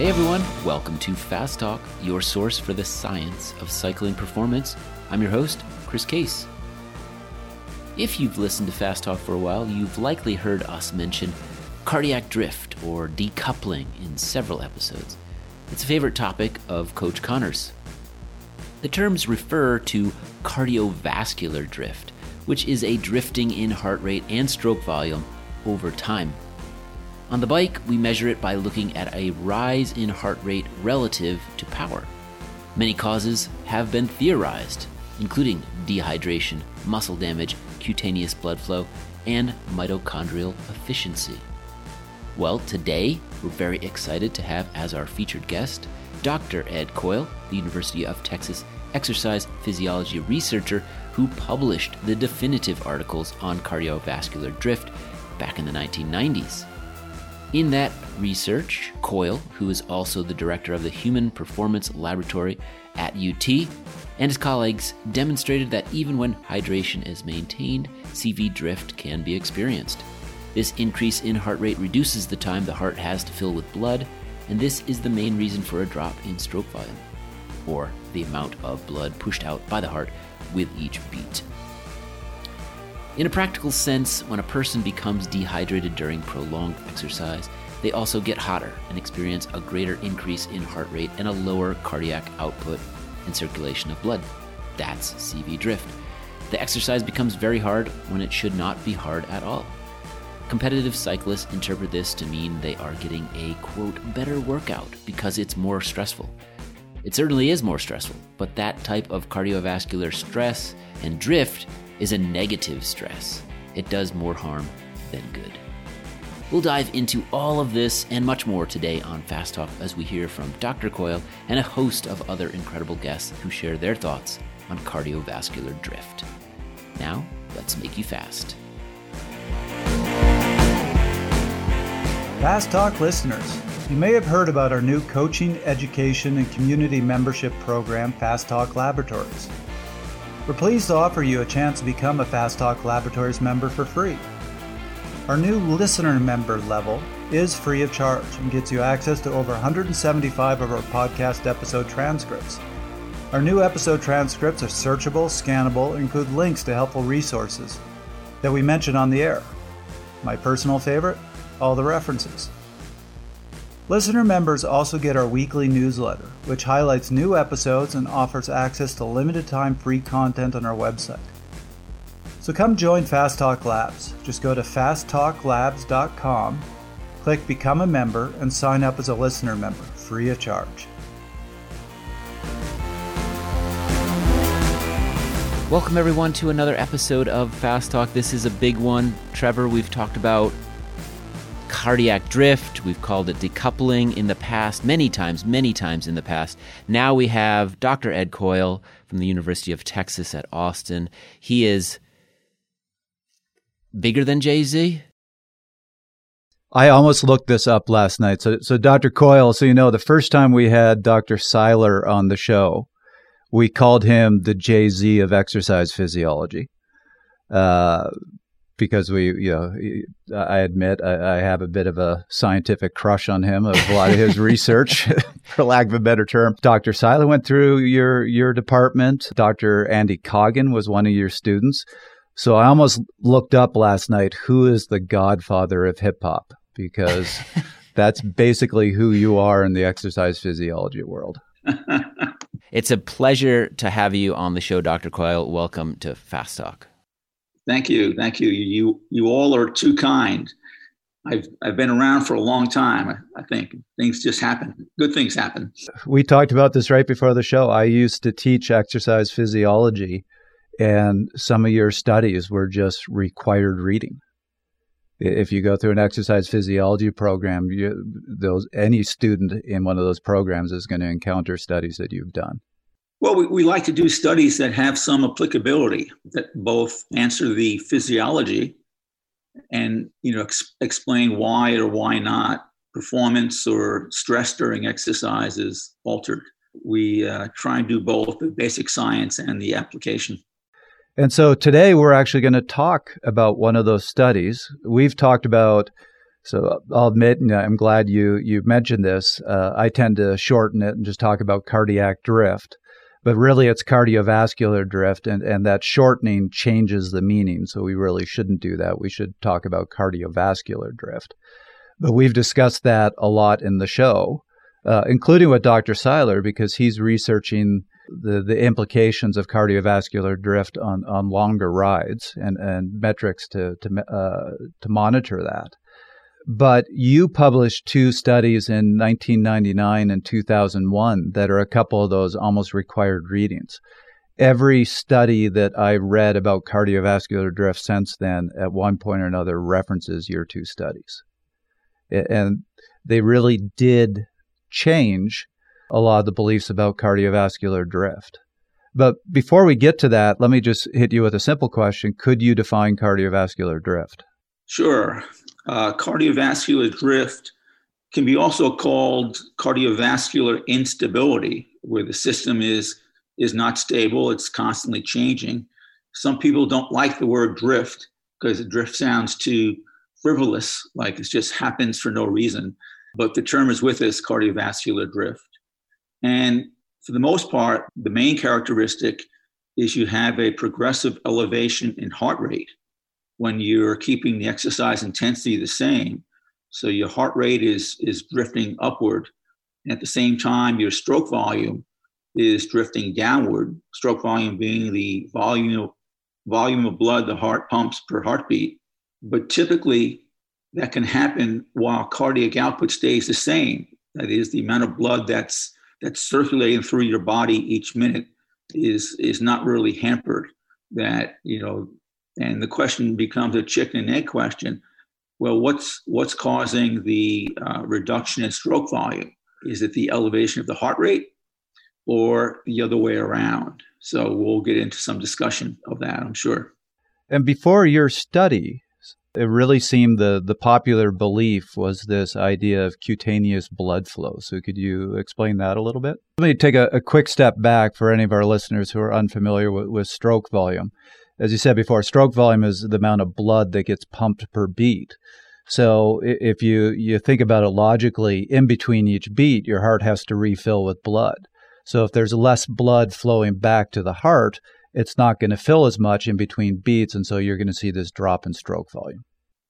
Hey everyone, welcome to Fast Talk, your source for the science of cycling performance. I'm your host, Chris Case. If you've listened to Fast Talk for a while, you've likely heard us mention cardiac drift or decoupling in several episodes. It's a favorite topic of Coach Connor's. The terms refer to cardiovascular drift, which is a drifting in heart rate and stroke volume over time. On the bike, we measure it by looking at a rise in heart rate relative to power. Many causes have been theorized, including dehydration, muscle damage, cutaneous blood flow, and mitochondrial efficiency. Well, today we're very excited to have as our featured guest Dr. Ed Coyle, the University of Texas exercise physiology researcher who published the definitive articles on cardiovascular drift back in the 1990s. In that research, Coyle, who is also the director of the Human Performance Laboratory at UT, and his colleagues demonstrated that even when hydration is maintained, CV drift can be experienced. This increase in heart rate reduces the time the heart has to fill with blood, and this is the main reason for a drop in stroke volume, or the amount of blood pushed out by the heart with each beat. In a practical sense, when a person becomes dehydrated during prolonged exercise, they also get hotter and experience a greater increase in heart rate and a lower cardiac output and circulation of blood. That's CV drift. The exercise becomes very hard when it should not be hard at all. Competitive cyclists interpret this to mean they are getting a quote better workout because it's more stressful. It certainly is more stressful, but that type of cardiovascular stress and drift is a negative stress. It does more harm than good. We'll dive into all of this and much more today on Fast Talk as we hear from Dr. Coyle and a host of other incredible guests who share their thoughts on cardiovascular drift. Now, let's make you fast. Fast Talk listeners, you may have heard about our new coaching, education, and community membership program, Fast Talk Laboratories. We're pleased to offer you a chance to become a Fast Talk Laboratories member for free. Our new listener member level is free of charge and gets you access to over 175 of our podcast episode transcripts. Our new episode transcripts are searchable, scannable, and include links to helpful resources that we mention on the air. My personal favorite all the references. Listener members also get our weekly newsletter, which highlights new episodes and offers access to limited time free content on our website. So come join Fast Talk Labs. Just go to fasttalklabs.com, click Become a Member, and sign up as a listener member, free of charge. Welcome, everyone, to another episode of Fast Talk. This is a big one. Trevor, we've talked about cardiac drift. We've called it decoupling in the past, many times, many times in the past. Now we have Dr. Ed Coyle from the University of Texas at Austin. He is bigger than Jay Z. I almost looked this up last night. So, so Dr. Coyle, so you know, the first time we had Dr. Seiler on the show, we called him the Jay Z of exercise physiology. Uh, because we, you know, I admit I, I, have a bit of a scientific crush on him of a lot of his research, for lack of a better term. Dr. Seiler went through your your department. Dr. Andy Coggan was one of your students. So I almost looked up last night who is the godfather of hip hop because that's basically who you are in the exercise physiology world. it's a pleasure to have you on the show, Dr. Coyle. Welcome to Fast Talk. Thank you, thank you. You you all are too kind. I've I've been around for a long time. I think things just happen. Good things happen. We talked about this right before the show. I used to teach exercise physiology, and some of your studies were just required reading. If you go through an exercise physiology program, you, those any student in one of those programs is going to encounter studies that you've done. Well, we, we like to do studies that have some applicability that both answer the physiology and you know ex- explain why or why not performance or stress during exercise is altered. We uh, try and do both the basic science and the application. And so today we're actually going to talk about one of those studies. We've talked about So I'll admit, and I'm glad you you mentioned this. Uh, I tend to shorten it and just talk about cardiac drift, but really it's cardiovascular drift, and and that shortening changes the meaning. So we really shouldn't do that. We should talk about cardiovascular drift. But we've discussed that a lot in the show, uh, including with Dr. Seiler, because he's researching the, the implications of cardiovascular drift on, on longer rides and, and metrics to, to, uh, to monitor that. But you published two studies in 1999 and 2001 that are a couple of those almost required readings. Every study that I read about cardiovascular drift since then, at one point or another, references your two studies. And they really did change a lot of the beliefs about cardiovascular drift. But before we get to that, let me just hit you with a simple question. Could you define cardiovascular drift? Sure. Uh, cardiovascular drift can be also called cardiovascular instability, where the system is, is not stable, it's constantly changing. Some people don't like the word drift because drift sounds too frivolous, like it just happens for no reason. But the term is with us cardiovascular drift. And for the most part, the main characteristic is you have a progressive elevation in heart rate when you're keeping the exercise intensity the same. So your heart rate is, is drifting upward. And at the same time, your stroke volume is drifting downward, stroke volume being the volume, of, volume of blood the heart pumps per heartbeat. But typically, that can happen while cardiac output stays the same. That is, the amount of blood that's that's circulating through your body each minute is is not really hampered. That you know, and the question becomes a chicken and egg question. Well, what's what's causing the uh, reduction in stroke volume? Is it the elevation of the heart rate, or the other way around? So we'll get into some discussion of that, I'm sure. And before your study, it really seemed the, the popular belief was this idea of cutaneous blood flow. So, could you explain that a little bit? Let me take a, a quick step back for any of our listeners who are unfamiliar with, with stroke volume. As you said before, stroke volume is the amount of blood that gets pumped per beat. So, if you, you think about it logically, in between each beat, your heart has to refill with blood. So, if there's less blood flowing back to the heart, it's not going to fill as much in between beats. And so you're going to see this drop in stroke volume.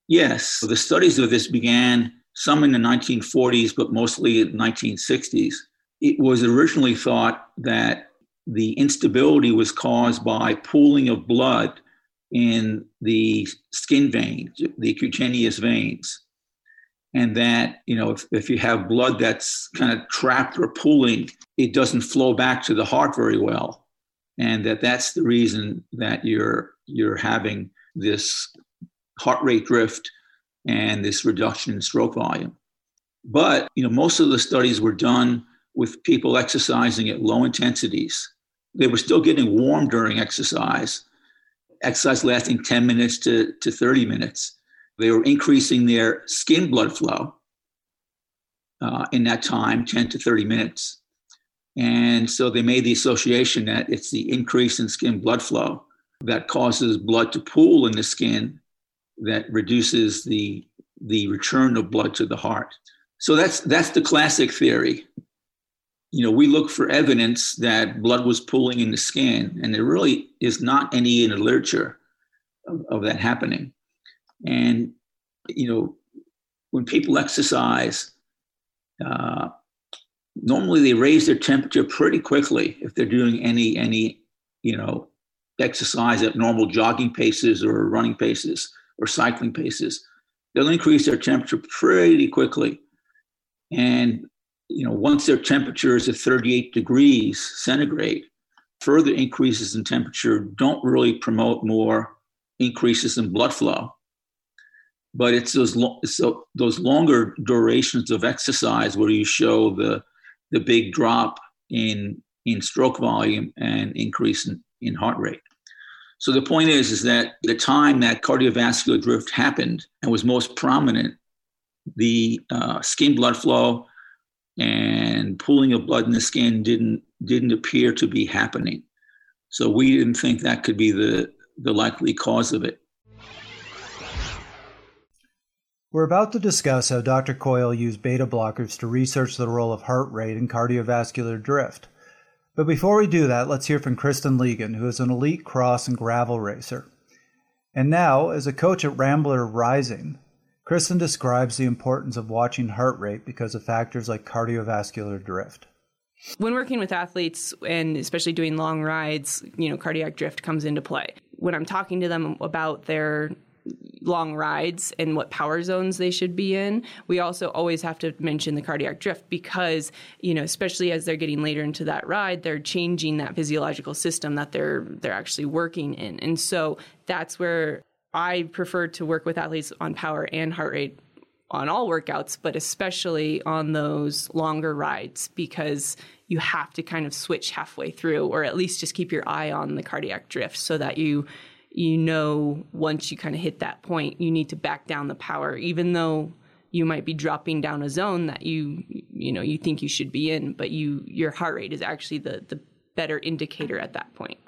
Yes. The studies of this began some in the 1940s, but mostly in the 1960s. It was originally thought that the instability was caused by pooling of blood in the skin veins, the cutaneous veins. And that, you know, if, if you have blood that's kind of trapped or pooling, it doesn't flow back to the heart very well and that that's the reason that you're you're having this heart rate drift and this reduction in stroke volume. But you know, most of the studies were done with people exercising at low intensities. They were still getting warm during exercise, exercise lasting 10 minutes to, to 30 minutes. They were increasing their skin blood flow uh, in that time, 10 to 30 minutes. And so they made the association that it's the increase in skin blood flow that causes blood to pool in the skin that reduces the, the return of blood to the heart. So that's, that's the classic theory. You know, we look for evidence that blood was pooling in the skin, and there really is not any in the literature of, of that happening. And, you know, when people exercise, uh, normally they raise their temperature pretty quickly if they're doing any any you know exercise at normal jogging paces or running paces or cycling paces they'll increase their temperature pretty quickly and you know once their temperature is at 38 degrees centigrade further increases in temperature don't really promote more increases in blood flow but it's those lo- so those longer durations of exercise where you show the the big drop in in stroke volume and increase in, in heart rate. So the point is, is that the time that cardiovascular drift happened and was most prominent, the uh, skin blood flow and pooling of blood in the skin didn't didn't appear to be happening. So we didn't think that could be the the likely cause of it. We're about to discuss how Dr. Coyle used beta blockers to research the role of heart rate in cardiovascular drift. But before we do that, let's hear from Kristen Legan, who is an elite cross and gravel racer. And now, as a coach at Rambler Rising, Kristen describes the importance of watching heart rate because of factors like cardiovascular drift. When working with athletes and especially doing long rides, you know, cardiac drift comes into play. When I'm talking to them about their long rides and what power zones they should be in. We also always have to mention the cardiac drift because, you know, especially as they're getting later into that ride, they're changing that physiological system that they're they're actually working in. And so that's where I prefer to work with athletes on power and heart rate on all workouts, but especially on those longer rides because you have to kind of switch halfway through or at least just keep your eye on the cardiac drift so that you you know once you kind of hit that point you need to back down the power even though you might be dropping down a zone that you you know you think you should be in but you your heart rate is actually the the better indicator at that point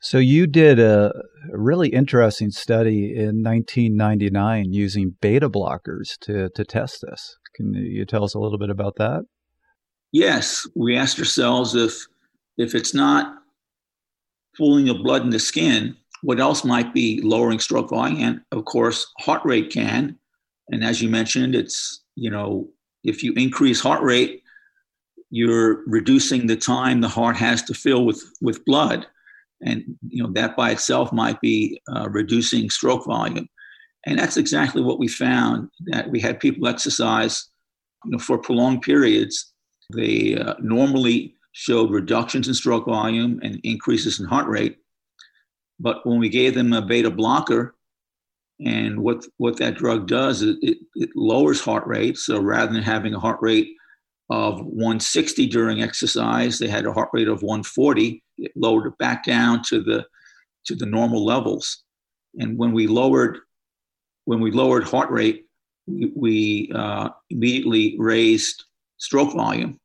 so you did a, really interesting study in 1999 using beta blockers to to test this can you tell us a little bit about that yes we asked ourselves if if it's not pooling of blood in the skin, what else might be lowering stroke volume? And of course, heart rate can. And as you mentioned, it's, you know, if you increase heart rate, you're reducing the time the heart has to fill with, with blood. And, you know, that by itself might be uh, reducing stroke volume. And that's exactly what we found that we had people exercise, you know, for prolonged periods. They uh, normally showed reductions in stroke volume and increases in heart rate. But when we gave them a beta blocker, and what, what that drug does is it, it lowers heart rate. So rather than having a heart rate of 160 during exercise, they had a heart rate of 140. It lowered it back down to the to the normal levels. And when we lowered when we lowered heart rate, we, we uh, immediately raised stroke volume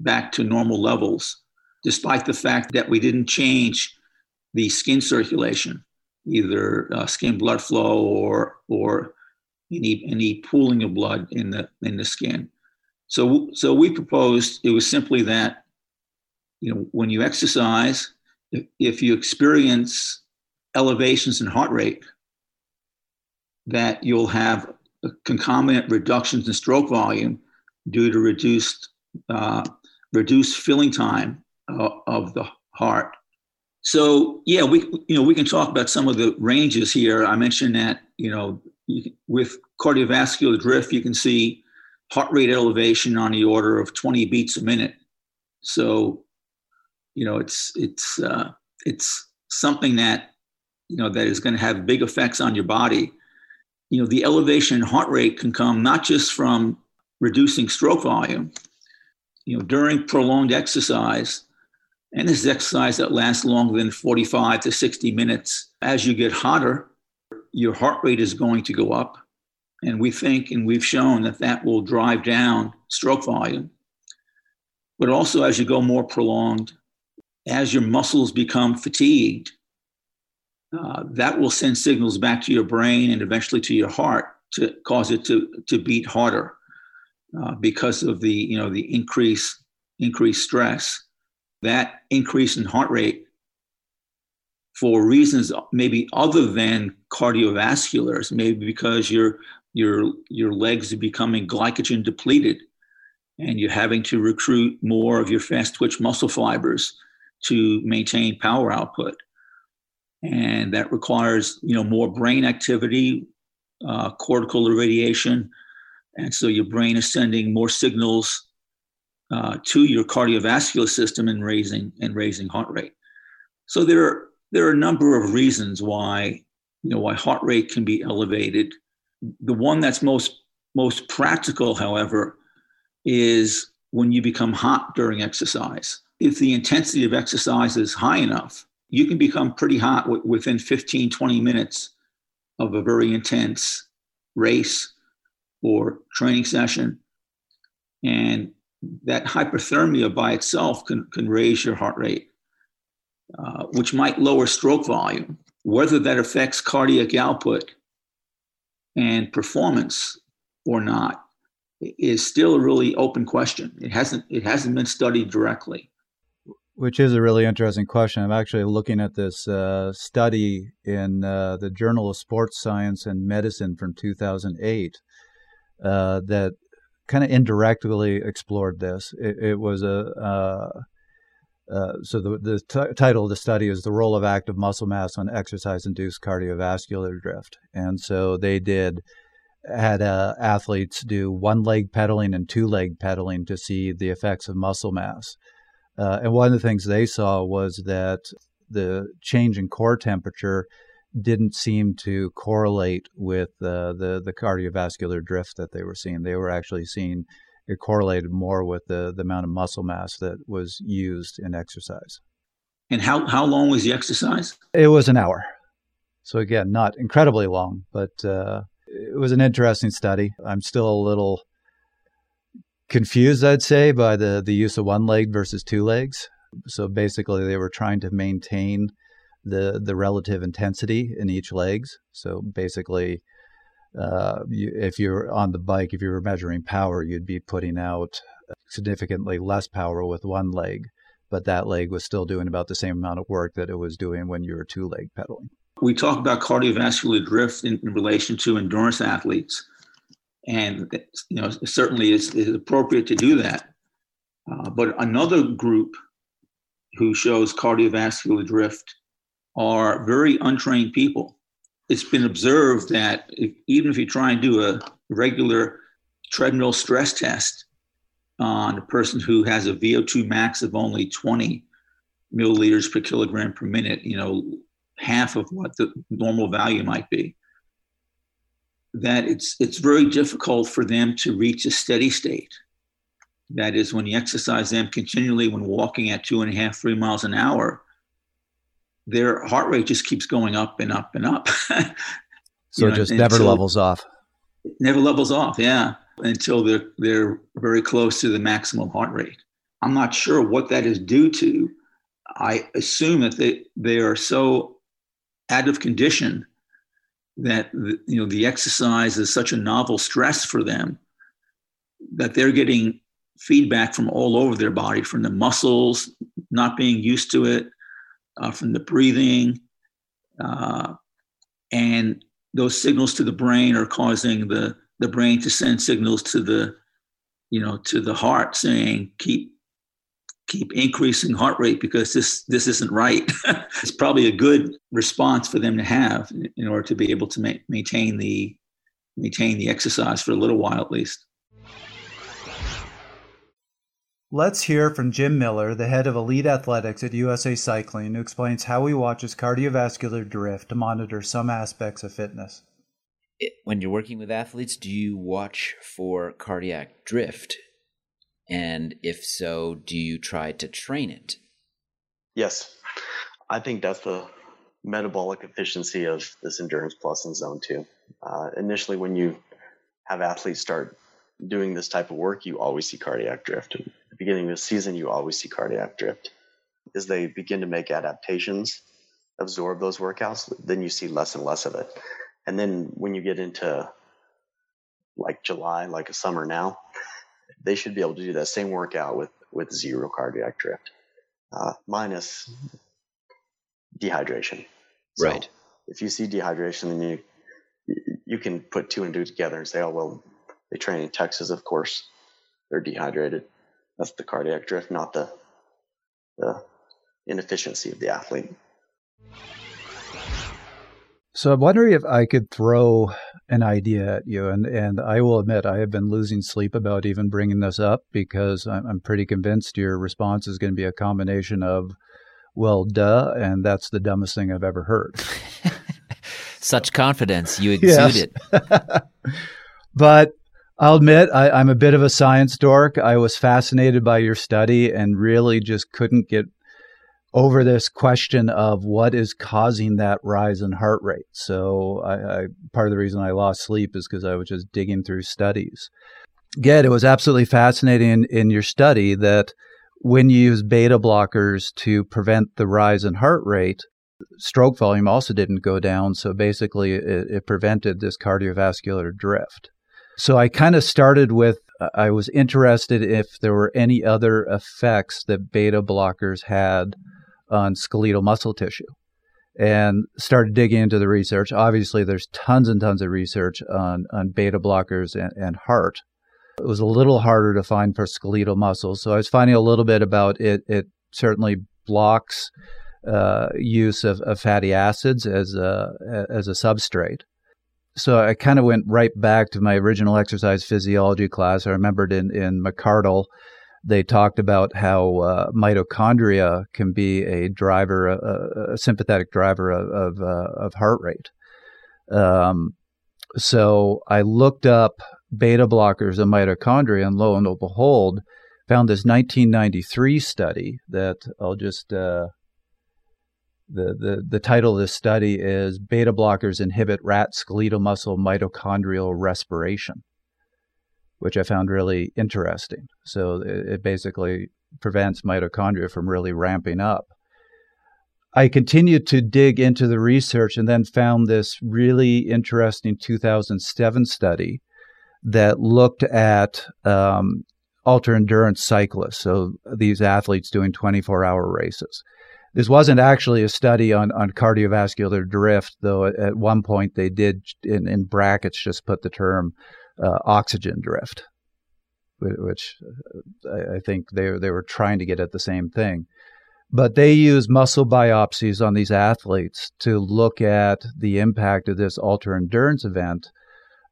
back to normal levels, despite the fact that we didn't change the skin circulation, either uh, skin blood flow or or any any pooling of blood in the in the skin. So so we proposed it was simply that you know when you exercise, if, you experience elevations in heart rate, that you'll have concomitant reductions in stroke volume due to reduced uh, reduce filling time uh, of the heart. So yeah, we you know we can talk about some of the ranges here. I mentioned that you know with cardiovascular drift, you can see heart rate elevation on the order of 20 beats a minute. So you know it's it's uh, it's something that you know that is going to have big effects on your body. You know the elevation in heart rate can come not just from reducing stroke volume, you know, during prolonged exercise, and this is exercise that lasts longer than 45 to 60 minutes, as you get hotter, your heart rate is going to go up. And we think and we've shown that that will drive down stroke volume. But also, as you go more prolonged, as your muscles become fatigued, uh, that will send signals back to your brain and eventually to your heart to cause it to, to beat harder. Uh, because of the you know the increase increased stress that increase in heart rate for reasons maybe other than cardiovasculars maybe because your your your legs are becoming glycogen depleted and you're having to recruit more of your fast twitch muscle fibers to maintain power output and that requires you know more brain activity uh, cortical irradiation and so your brain is sending more signals uh, to your cardiovascular system and raising and raising heart rate. So there are there are a number of reasons why you know why heart rate can be elevated. The one that's most most practical, however, is when you become hot during exercise. If the intensity of exercise is high enough, you can become pretty hot w- within 15, 20 minutes of a very intense race or training session. And that hyperthermia by itself can, can raise your heart rate, uh, which might lower stroke volume. Whether that affects cardiac output and performance or not is still a really open question. It hasn't it hasn't been studied directly. Which is a really interesting question. I'm actually looking at this uh, study in uh, the Journal of Sports Science and Medicine from 2008 uh, that kind of indirectly explored this. It, it was a uh, so the, the t- title of the study is the role of active muscle mass on exercise-induced cardiovascular drift, and so they did had uh, athletes do one leg pedaling and two leg pedaling to see the effects of muscle mass. Uh, and one of the things they saw was that the change in core temperature didn't seem to correlate with uh, the the cardiovascular drift that they were seeing. They were actually seeing it correlated more with the, the amount of muscle mass that was used in exercise. And how, how long was the exercise? It was an hour. So again, not incredibly long, but uh, it was an interesting study. I'm still a little confused, I'd say, by the, the use of one leg versus two legs. So basically, they were trying to maintain the the relative intensity in each legs. So basically, uh, you, if you're on the bike, if you were measuring power, you'd be putting out significantly less power with one leg, but that leg was still doing about the same amount of work that it was doing when you were two leg pedaling. We talk about cardiovascular drift in, in relation to endurance athletes, and you know certainly it's, it's appropriate to do that. Uh, but another group who shows cardiovascular drift are very untrained people it's been observed that if, even if you try and do a regular treadmill stress test on a person who has a VO2 max of only 20 milliliters per kilogram per minute, you know, half of what the normal value might be, that it's it's very difficult for them to reach a steady state. That is, when you exercise them continually when walking at two and a half, three miles an hour, their heart rate just keeps going up and up and up. so it just never levels off. Never levels off, yeah, until they're they're very close to the maximum heart rate. I'm not sure what that is due to. I assume that they they are so out of condition that the, you know the exercise is such a novel stress for them that they're getting feedback from all over their body, from the muscles not being used to it, uh, from the breathing. Uh, and those signals to the brain are causing the, the brain to send signals to the, you know, to the heart saying, keep, keep increasing heart rate because this, this isn't right. it's probably a good response for them to have in order to be able to ma- maintain the, maintain the exercise for a little while at least. Let's hear from Jim Miller, the head of elite athletics at USA Cycling, who explains how he watches cardiovascular drift to monitor some aspects of fitness. When you're working with athletes, do you watch for cardiac drift? And if so, do you try to train it? Yes. I think that's the metabolic efficiency of this Endurance Plus and Zone 2. Uh, initially, when you have athletes start doing this type of work, you always see cardiac drift beginning of the season, you always see cardiac drift. As they begin to make adaptations, absorb those workouts, then you see less and less of it. And then when you get into like July, like a summer now, they should be able to do that same workout with, with zero cardiac drift, uh, minus dehydration. So right. If you see dehydration, then you you can put two and two together and say, oh well, they train in Texas, of course, they're dehydrated. That's the cardiac drift, not the the inefficiency of the athlete. So I'm wondering if I could throw an idea at you, and and I will admit I have been losing sleep about even bringing this up because I'm, I'm pretty convinced your response is going to be a combination of, well, duh, and that's the dumbest thing I've ever heard. Such confidence, you exude it. but I'll admit I, am a bit of a science dork. I was fascinated by your study and really just couldn't get over this question of what is causing that rise in heart rate. So I, I part of the reason I lost sleep is because I was just digging through studies. Again, it was absolutely fascinating in, in your study that when you use beta blockers to prevent the rise in heart rate, Stroke volume also didn't go down, so basically it, it prevented this cardiovascular drift. So I kind of started with I was interested if there were any other effects that beta blockers had on skeletal muscle tissue and started digging into the research. Obviously, there's tons and tons of research on, on beta blockers and, and heart. It was a little harder to find for skeletal muscles. So I was finding a little bit about it. It certainly blocks uh, use of, of, fatty acids as a, as a substrate. So I kind of went right back to my original exercise physiology class. I remembered in, in McArdle, they talked about how uh, mitochondria can be a driver, a, a sympathetic driver of of, uh, of heart rate. Um, so I looked up beta blockers of mitochondria, and lo and behold, found this 1993 study that I'll just uh, the, the the title of this study is beta blockers inhibit rat skeletal muscle mitochondrial respiration which I found really interesting. So it, it basically prevents mitochondria from really ramping up. I continued to dig into the research and then found this really interesting 2007 study that looked at um, ultra endurance cyclists, so these athletes doing 24 hour races. This wasn't actually a study on, on cardiovascular drift, though at one point they did, in, in brackets, just put the term uh, oxygen drift, which uh, I think they they were trying to get at the same thing. But they use muscle biopsies on these athletes to look at the impact of this ultra endurance event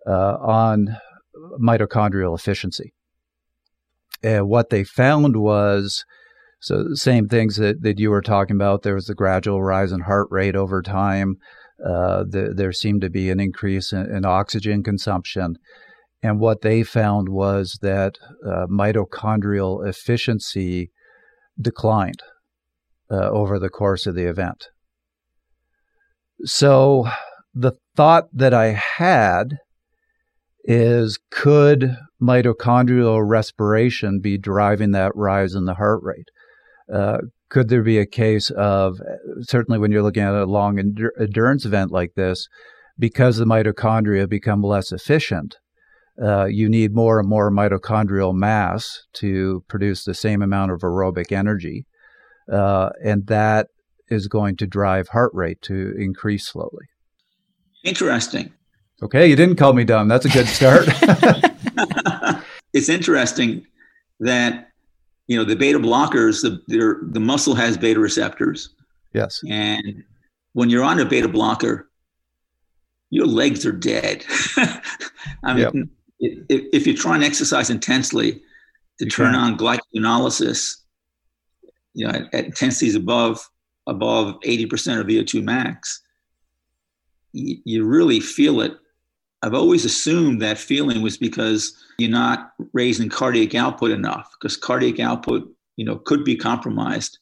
uh, on mitochondrial efficiency. And what they found was so the same things that, that you were talking about. There was the gradual rise in heart rate over time. Uh, the, there seemed to be an increase in, in oxygen consumption. And what they found was that uh, mitochondrial efficiency declined uh, over the course of the event. So the thought that I had is could mitochondrial respiration be driving that rise in the heart rate? Uh, could there be a case of, certainly when you're looking at a long endurance event like this, because the mitochondria become less efficient, uh, you need more and more mitochondrial mass to produce the same amount of aerobic energy. Uh, and that is going to drive heart rate to increase slowly. Interesting. Okay, you didn't call me dumb. That's a good start. it's interesting that you know the beta blockers, the the muscle has beta receptors. Yes. And when you're on a beta blocker, your legs are dead. I mean, yep if, if you try and exercise intensely to you turn can. on glycogenolysis, you know, at, at intensities above above 80% of VO2 max, you, you really feel it. I've always assumed that feeling was because you're not raising cardiac output enough, because cardiac output, you know, could be compromised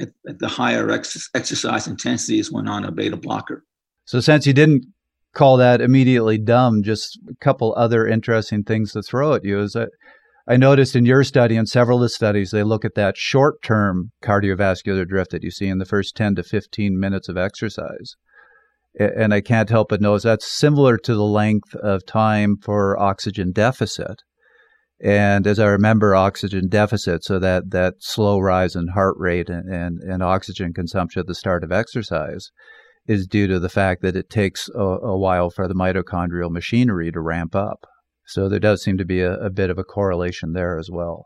at, at the higher ex- exercise intensities when on a beta blocker. So, since you didn't call that immediately dumb. Just a couple other interesting things to throw at you is that I noticed in your study and several of the studies, they look at that short term cardiovascular drift that you see in the first 10 to 15 minutes of exercise. And I can't help but notice that's similar to the length of time for oxygen deficit. And as I remember, oxygen deficit, so that, that slow rise in heart rate and, and, and oxygen consumption at the start of exercise, is due to the fact that it takes a, a, while for the mitochondrial machinery to ramp up. So there does seem to be a, a bit of a correlation there as well.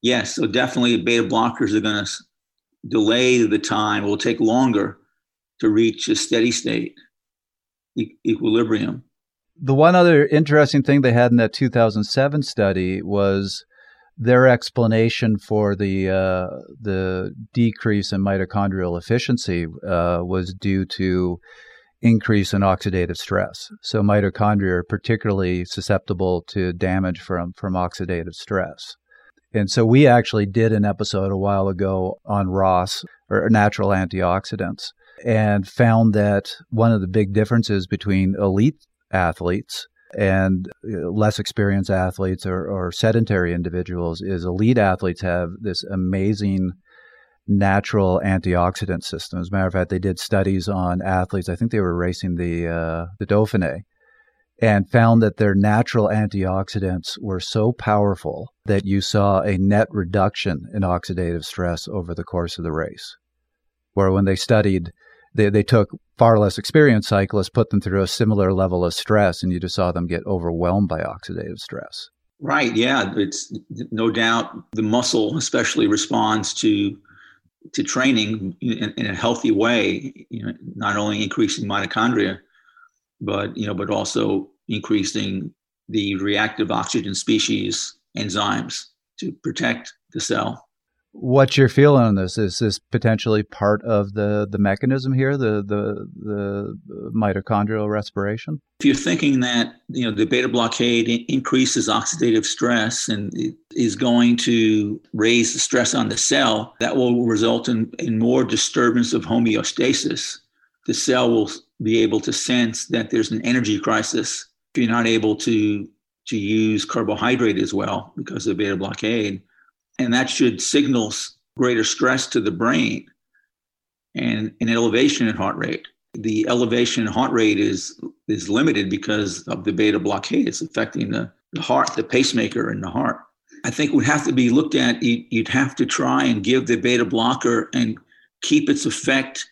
Yes, so definitely beta blockers are going to delay the time, it will take longer to reach a steady state e- equilibrium. The one other interesting thing they had in that 2007 study was their explanation for the uh, the decrease in mitochondrial efficiency uh, was due to increase in oxidative stress. So mitochondria are particularly susceptible to damage from from oxidative stress. And so we actually did an episode a while ago on ROS or natural antioxidants and found that one of the big differences between elite athletes and less experienced athletes or, or sedentary individuals is elite athletes have this amazing natural antioxidant system. As a matter of fact, they did studies on athletes. I think they were racing the uh, the Dauphiné, and found that their natural antioxidants were so powerful that you saw a net reduction in oxidative stress over the course of the race. Where when they studied, they, they took far less experienced cyclists, put them through a similar level of stress, and you just saw them get overwhelmed by oxidative stress. Right. Yeah. It's no doubt the muscle, especially, responds to to training in, in a healthy way. You know, not only increasing mitochondria, but you know, but also increasing the reactive oxygen species enzymes to protect the cell what's your feeling on this? Is this potentially part of the, the mechanism here, the, the the mitochondrial respiration? If you're thinking that you know the beta blockade increases oxidative stress and is going to raise the stress on the cell, that will result in, in more disturbance of homeostasis. The cell will be able to sense that there's an energy crisis if you're not able to to use carbohydrate as well because of beta blockade and that should signal greater stress to the brain and an elevation in heart rate. The elevation in heart rate is is limited because of the beta blockade. It's affecting the, the heart, the pacemaker in the heart. I think would have to be looked at. You'd have to try and give the beta blocker and keep its effect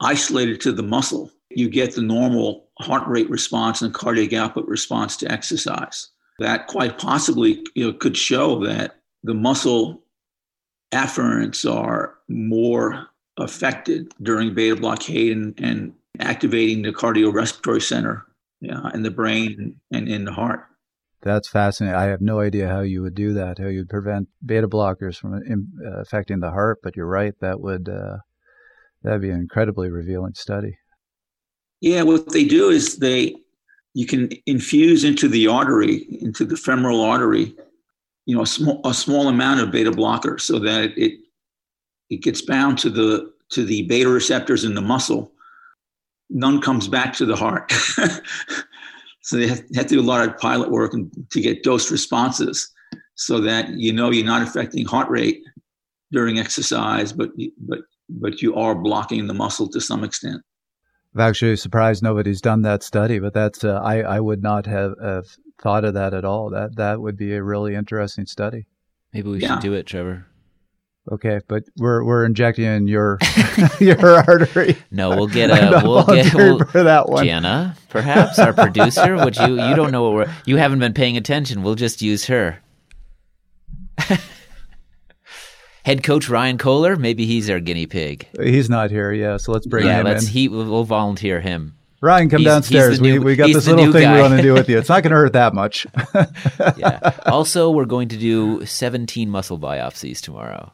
isolated to the muscle. You get the normal heart rate response and cardiac output response to exercise. That quite possibly you know, could show that the muscle afferents are more affected during beta blockade and, and activating the cardiorespiratory center yeah, in the brain and in the heart. That's fascinating. I have no idea how you would do that, how you'd prevent beta blockers from uh, affecting the heart. But you're right, that would uh, that'd be an incredibly revealing study. Yeah, what they do is they you can infuse into the artery, into the femoral artery, you know a small a small amount of beta blocker so that it it gets bound to the to the beta receptors in the muscle. None comes back to the heart. So they have, have, to do a lot of pilot work and, to get dose responses so that you know you're not affecting heart rate during exercise but but but you are blocking the muscle to some extent. I'm actually surprised nobody's done that study, but that's uh, I I would not have, have thought of that at all. That that would be a really interesting study. Maybe we yeah. should do it, Trevor. Okay, but we're we're injecting in your your artery. No, we'll get a we'll get we'll, for that one. Jana, perhaps our producer. Would you you don't know what we're you haven't been paying attention. We'll just use her. Head coach Ryan Kohler, maybe he's our guinea pig. He's not here, yeah. So let's bring yeah, him let's, in. He we'll volunteer him. Ryan, come he's, downstairs. He's new, we, we got this little thing guy. we want to do with you. It's not going to hurt that much. yeah. Also, we're going to do 17 muscle biopsies tomorrow.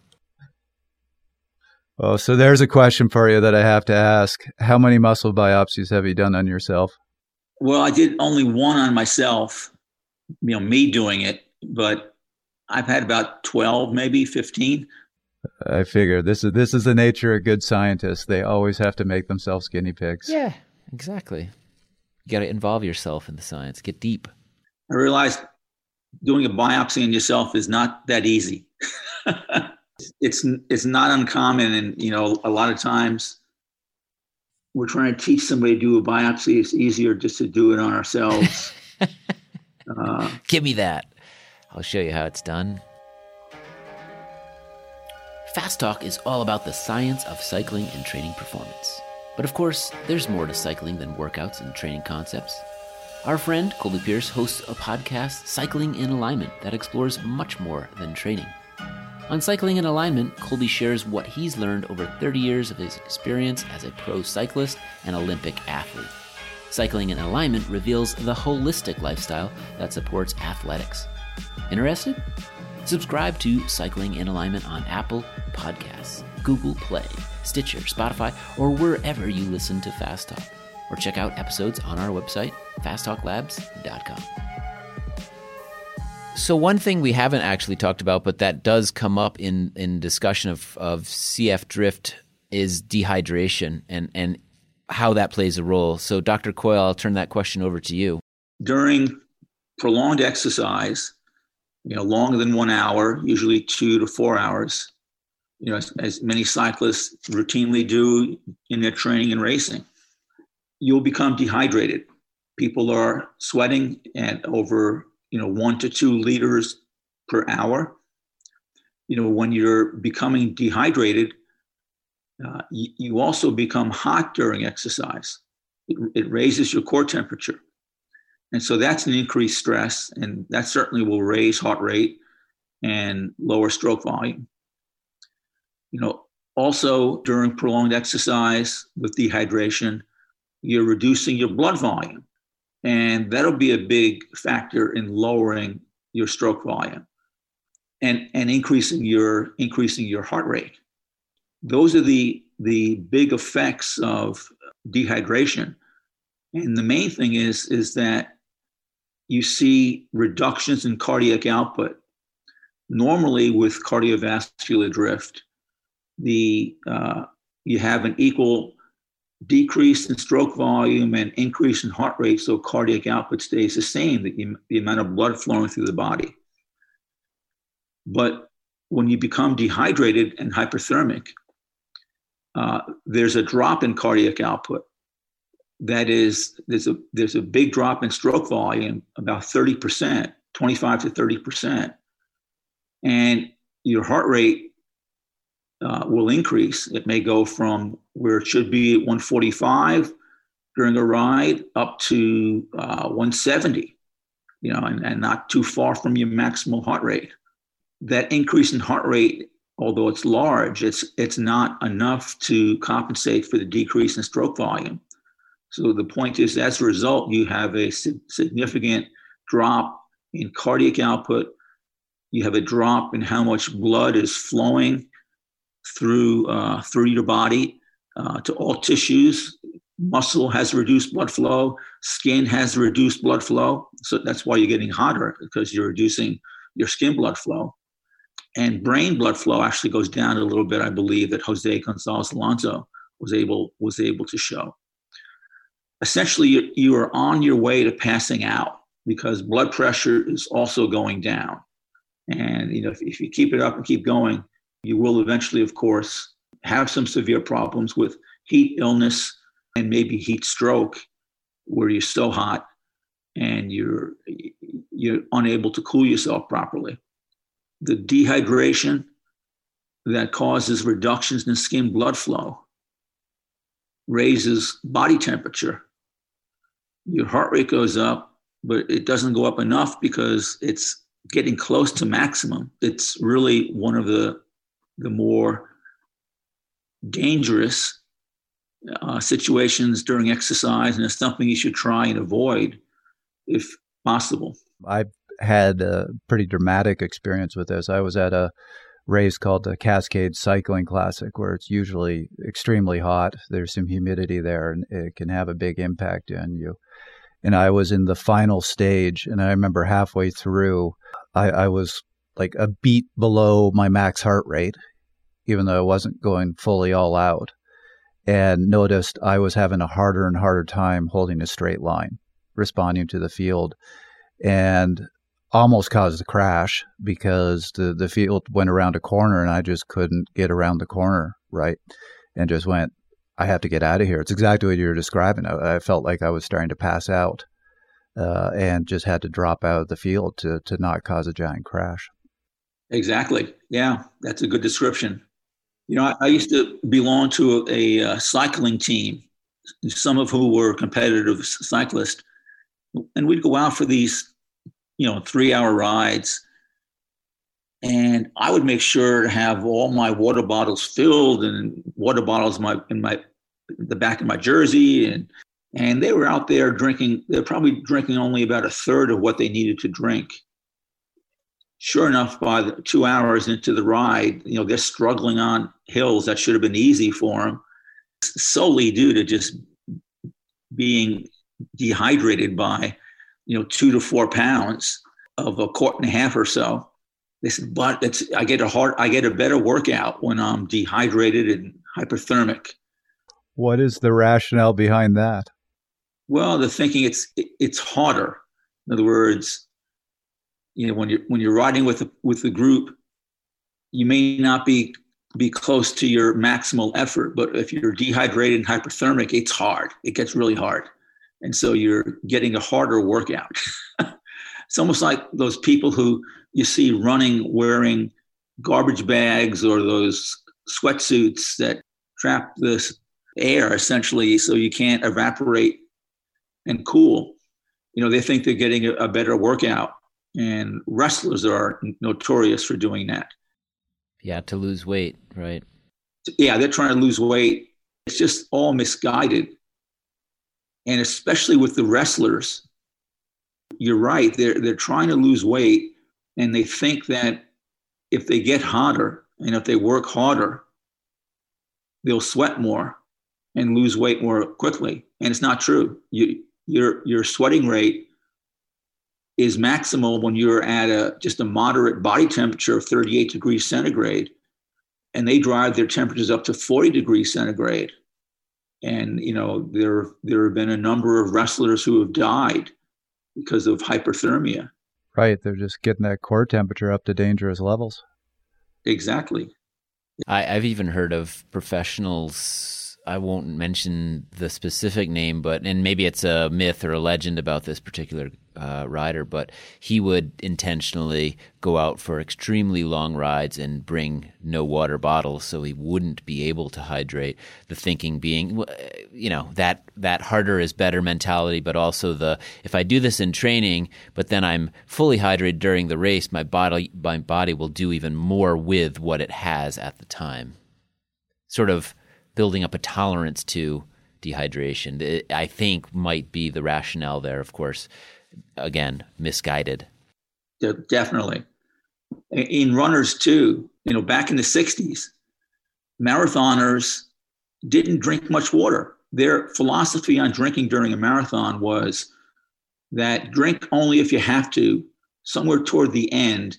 Oh, so there's a question for you that I have to ask. How many muscle biopsies have you done on yourself? Well, I did only one on myself, you know, me doing it, but I've had about 12, maybe 15. I figure this is this is the nature of good scientists. They always have to make themselves guinea pigs. Yeah, Exactly. You got to involve yourself in the science, get deep. I realized doing a biopsy on yourself is not that easy. it's it's not uncommon, and you know, a lot of times we're trying to teach somebody to do a biopsy. It's easier just to do it on ourselves. uh, Give me that. I'll show you how it's done. Fast Talk is all about the science of cycling and training performance. But of course, there's more to cycling than workouts and training concepts. Our friend Colby Pierce hosts a podcast, Cycling in Alignment, that explores much more than training. On Cycling in Alignment, Colby shares what he's learned over 30 years of his experience as a pro cyclist and Olympic athlete. Cycling in Alignment reveals the holistic lifestyle that supports athletics. Interested? Subscribe to Cycling in Alignment on Apple Podcasts, Google Play, Stitcher, Spotify, or wherever you listen to Fast Talk. Or check out episodes on our website, fasttalklabs.com. So one thing we haven't actually talked about, but that does come up in, in discussion of, of CV drift is dehydration and, and how that plays a role. So Dr. Coyle, I'll turn that question over to you. During prolonged exercise, you know, longer than one hour, usually two to four hours, you know, as, as many cyclists routinely do in their training and racing. You'll become dehydrated. People are sweating at over, you know, one to two liters per hour. You know, when you're becoming dehydrated, uh, you, you, also become hot during exercise. It, it raises your core temperature. And so that's an increased stress, and that certainly will raise heart rate and lower stroke volume. You know, also during prolonged exercise with dehydration, you're reducing your blood volume, and that'll be a big factor in lowering your stroke volume and, and increasing your increasing your heart rate. Those are the the big effects of dehydration. And the main thing is is that you see reductions in cardiac output. Normally, with cardiovascular drift, the uh, you have an equal decrease in stroke volume and increase in heart rate, so cardiac output stays the same, the, the amount of blood flowing through the body. But when you become dehydrated and hyperthermic, uh, there's a drop in cardiac output. That is, there's a there's a big drop in stroke volume, about 30%, 25 to 30%. And your heart rate uh, will increase. It may go from where it should be at 145 during a ride up to uh, 170, you know, and, and not too far from your maximal heart rate. That increase in heart rate, although it's large, it's it's not enough to compensate for the decrease in stroke volume. So the point is, as a result, you have a significant drop in cardiac output. You have a drop in how much blood is flowing through uh, through your body uh, to all tissues. Muscle has reduced blood flow. Skin has reduced blood flow. So that's why you're getting hotter because you're reducing your skin blood flow. And brain blood flow actually goes down a little bit. I believe that Jose Gonzalez Alonso was able was able to show. Essentially, you, you are on your way to passing out because blood pressure is also going down. And you know, if, if you keep it up and keep going, you will eventually, of course, have some severe problems with heat illness and maybe heat stroke, where you're so hot and you're you're unable to cool yourself properly. The dehydration that causes reductions in skin blood flow raises body temperature. Your heart rate goes up, but it doesn't go up enough because it's getting close to maximum. It's really one of the the more dangerous uh, situations during exercise, and it's something you should try and avoid if possible. I've had a pretty dramatic experience with this. I was at a race called the Cascade Cycling Classic, where it's usually extremely hot. There's some humidity there, and it can have a big impact on you. And I was in the final stage, and I remember halfway through, I, I was like a beat below my max heart rate, even though I wasn't going fully all out, and noticed I was having a harder and harder time holding a straight line, responding to the field, and almost caused a crash because the, the field went around a corner and I just couldn't get around the corner right and just went, I have to get out of here. It's exactly what you're describing. I, I felt like I was starting to pass out uh, and just had to drop out of the field to, to not cause a giant crash. Exactly. Yeah, that's a good description. You know, I, I used to belong to a, a, cycling team, some of who were competitive cyclists, and we'd go out for these, you know, three-hour rides. And I would make sure to have all my water bottles filled and water bottles in my in my the back of my jersey and and they were out there drinking they're probably drinking only about a third of what they needed to drink sure enough, by the two hours into the ride, you know, they're struggling on hills that should have been easy for them, solely due to just being dehydrated by, you know, two to four pounds of a quart and a half or so. They said, but it's I get a hard, I get a better workout when I'm dehydrated and hyperthermic. What is the rationale behind that? Well, the thinking it's it's harder. In other words, you know when you're when you're riding with a, with the group you may not be be close to your maximal effort. But if you're dehydrated and hyperthermic, it's hard. It gets really hard. And so you're getting a harder workout. it's almost like those people who you see running wearing garbage bags or those sweatsuits that trap this air essentially so you can't evaporate and cool. You know, they think they're getting a, a better workout. And wrestlers are notorious for doing that. Yeah, to lose weight, right? Yeah, they're trying to lose weight. It's just all misguided. And especially with the wrestlers, you're right. They're they're trying to lose weight and they think that if they get hotter and if they work harder, they'll sweat more and lose weight more quickly. And it's not true. You your your sweating rate is maximal when you're at a just a moderate body temperature of 38 degrees centigrade and they drive their temperatures up to 40 degrees centigrade. And you know there there have been a number of wrestlers who have died because of hyperthermia. Right they're just getting that core temperature up to dangerous levels. Exactly. I, i've even heard of professionals I won't mention the specific name, but and maybe it's a myth or a legend about this particular uh, rider, but he would intentionally go out for extremely long rides and bring no water bottles, so he wouldn't be able to hydrate. The thinking being, you know, that that harder is better mentality, but also the if I do this in training, but then I'm fully hydrated during the race, my body my body will do even more with what it has at the time. Sort of building up a tolerance to dehydration. It, I think might be the rationale there. Of course, again, misguided. Definitely. In runners too, you know, back in the '60s, marathoners didn't drink much water. Their philosophy on drinking during a marathon was that drink only if you have to, somewhere toward the end,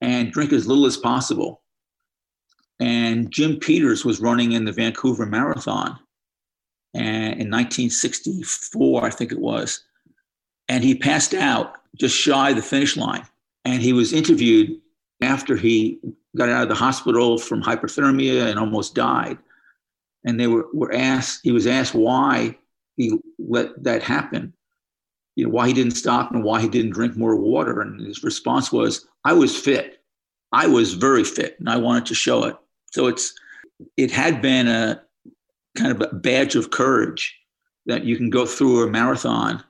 and drink as little as possible and Jim Peters was running in the Vancouver Marathon and in 1964, I think it was. And he passed out just shy of the finish line. And he was interviewed after he got out of the hospital from hyperthermia and almost died. And they were, were asked, he was asked why he let that happen, you know, why he didn't stop and why he didn't drink more water. And his response was, I was fit. I was very fit and I wanted to show it. So it's it had been a kind of a badge of courage that you can go through a marathon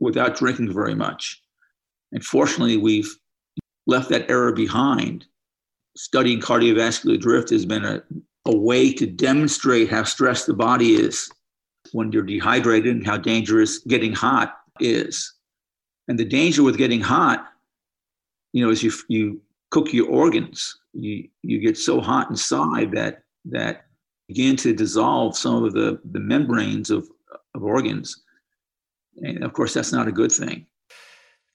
without drinking very much. And fortunately, we've left that error behind. Studying cardiovascular drift has been a, a way to demonstrate how stressed the body is when you're dehydrated and how dangerous getting hot is. And the danger with getting hot, you know, is you, you cook your organs you you get so hot inside that that begin to dissolve some of the the membranes of of organs and of course that's not a good thing.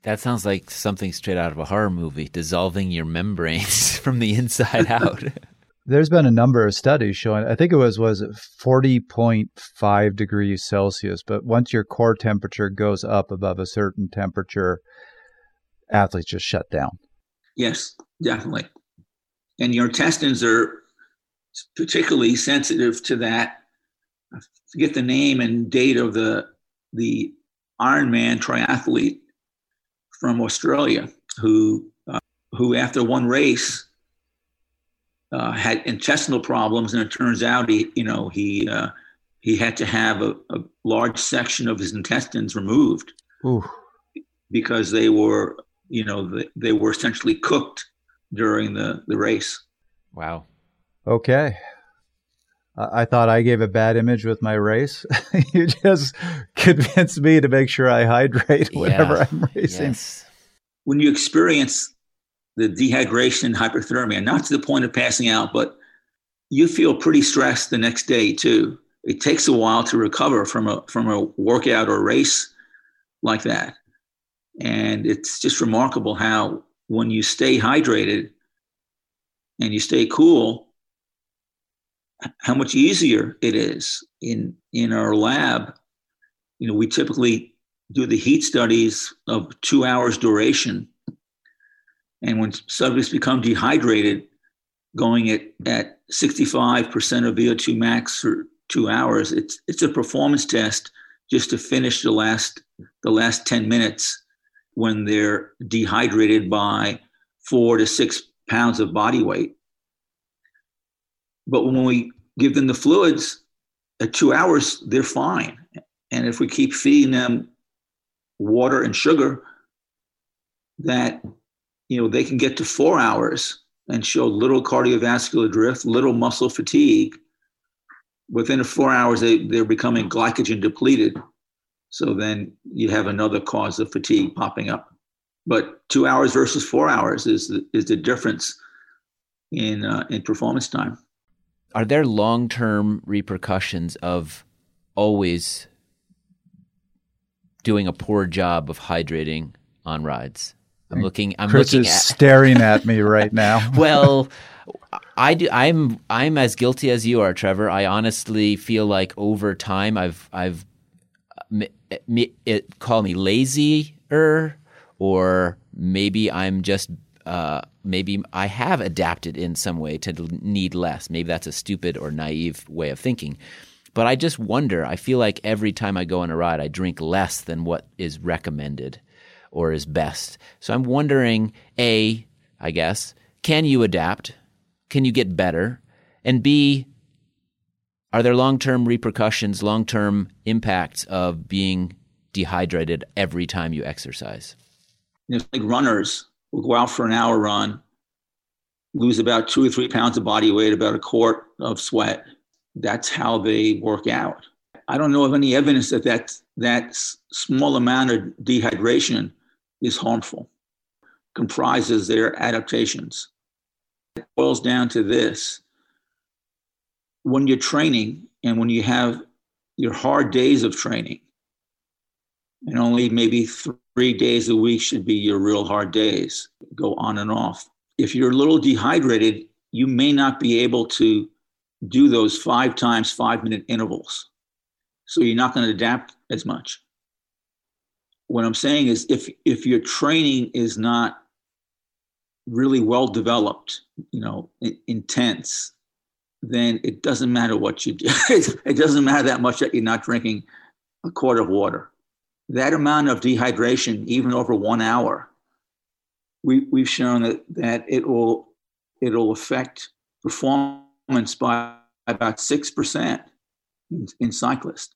That sounds like something straight out of a horror movie dissolving your membranes from the inside out. There's been a number of studies showing i think it was was 40.5 degrees celsius but once your core temperature goes up above a certain temperature athletes just shut down. Yes definitely. And your intestines are particularly sensitive to that. I forget the name and date of the the Ironman triathlete from Australia who uh, who after one race uh, had intestinal problems, and it turns out he you know he uh, he had to have a, a, large section of his intestines removed Ooh. because they were you know they, they were essentially cooked during the, the race. Wow. Okay. I thought I gave a bad image with my race. you just convinced me to make sure I hydrate whenever yeah. I'm racing. Yes. When you experience the dehydration and hyperthermia, not to the point of passing out, but you feel pretty stressed the next day too. It takes a while to recover from a from a workout or race like that. And it's just remarkable how when you stay hydrated and you stay cool, how much easier it is in in our lab. You know, we typically do the heat studies of two hours duration. And when subjects become dehydrated, going at, at 65% of VO2 max for two hours. It's, it's a performance test just to finish the last, the last 10 minutes when they're dehydrated by four to six pounds of body weight. But when we give them the fluids at two hours, they're fine. And if we keep feeding them water and sugar, that you know they can get to four hours and show little cardiovascular drift, little muscle fatigue. Within four hours, they, they're becoming glycogen depleted. So then you have another cause of fatigue popping up. But two hours versus four hours is the, is the difference in uh, in performance time. Are there long term repercussions of always doing a poor job of hydrating on rides? I'm looking. I'm Chris looking is at. staring at me right now. well, I do. I'm I'm as guilty as you are, Trevor. I honestly feel like over time, I've I've me, it call me lazier, or maybe I'm just uh, maybe I have adapted in some way to need less. Maybe that's a stupid or naive way of thinking. But I just wonder. I feel like every time I go on a ride, I drink less than what is recommended or is best. So I'm wondering A, I guess, can you adapt? Can you get better? And B, are there long term repercussions, long term impacts of being dehydrated every time you exercise? It's like runners will go out for an hour run, lose about two or three pounds of body weight, about a quart of sweat. That's how they work out. I don't know of any evidence that that, that small amount of dehydration is harmful, comprises their adaptations. It boils down to this. When you're training and when you have your hard days of training, and only maybe three days a week should be your real hard days, go on and off. If you're a little dehydrated, you may not be able to do those five times five minute intervals. So you're not going to adapt as much what I'm saying is if if your training is not really well developed, you know, intense, then it doesn't matter what you do. it doesn't matter that much that you're not drinking a quart of water. That amount of dehydration, even over one hour, we, we've shown that, that it will it'll affect performance by about six percent in, in cyclists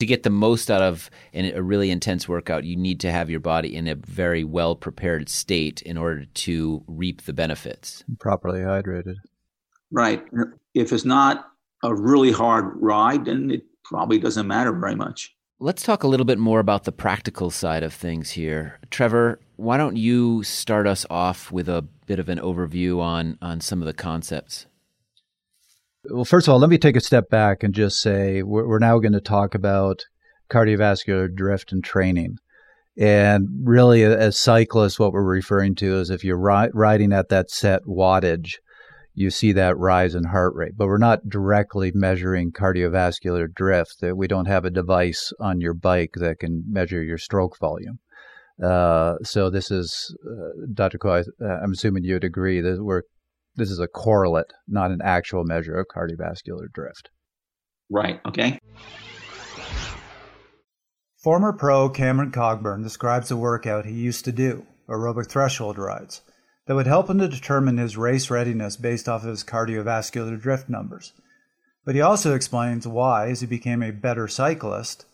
to get the most out of a really intense workout, you need to have your body in a very well prepared state in order to reap the benefits. Properly hydrated. Right. If it's not a really hard ride, then it probably doesn't matter very much. Let's talk a little bit more about the practical side of things here. Trevor, why don't you start us off with a bit of an overview on, on some of the concepts? Well, first of all, let me take a step back and just say we're, we're now going to talk about cardiovascular drift and training. And really, as cyclists, what we're referring to is if you're ri- riding at that set wattage, you see that rise in heart rate. But we're not directly measuring cardiovascular drift. That we don't have a device on your bike that can measure your stroke volume. Uh, so this is, uh, Dr. Coyle, uh, I'm assuming you'd agree that we're this is a correlate, not an actual measure of cardiovascular drift. Right. Okay. Former pro Cameron Cogburn describes a workout he used to do, aerobic threshold rides, that would help him to determine his race readiness based off of his cardiovascular drift numbers. But he also explains why, as he became a better cyclist,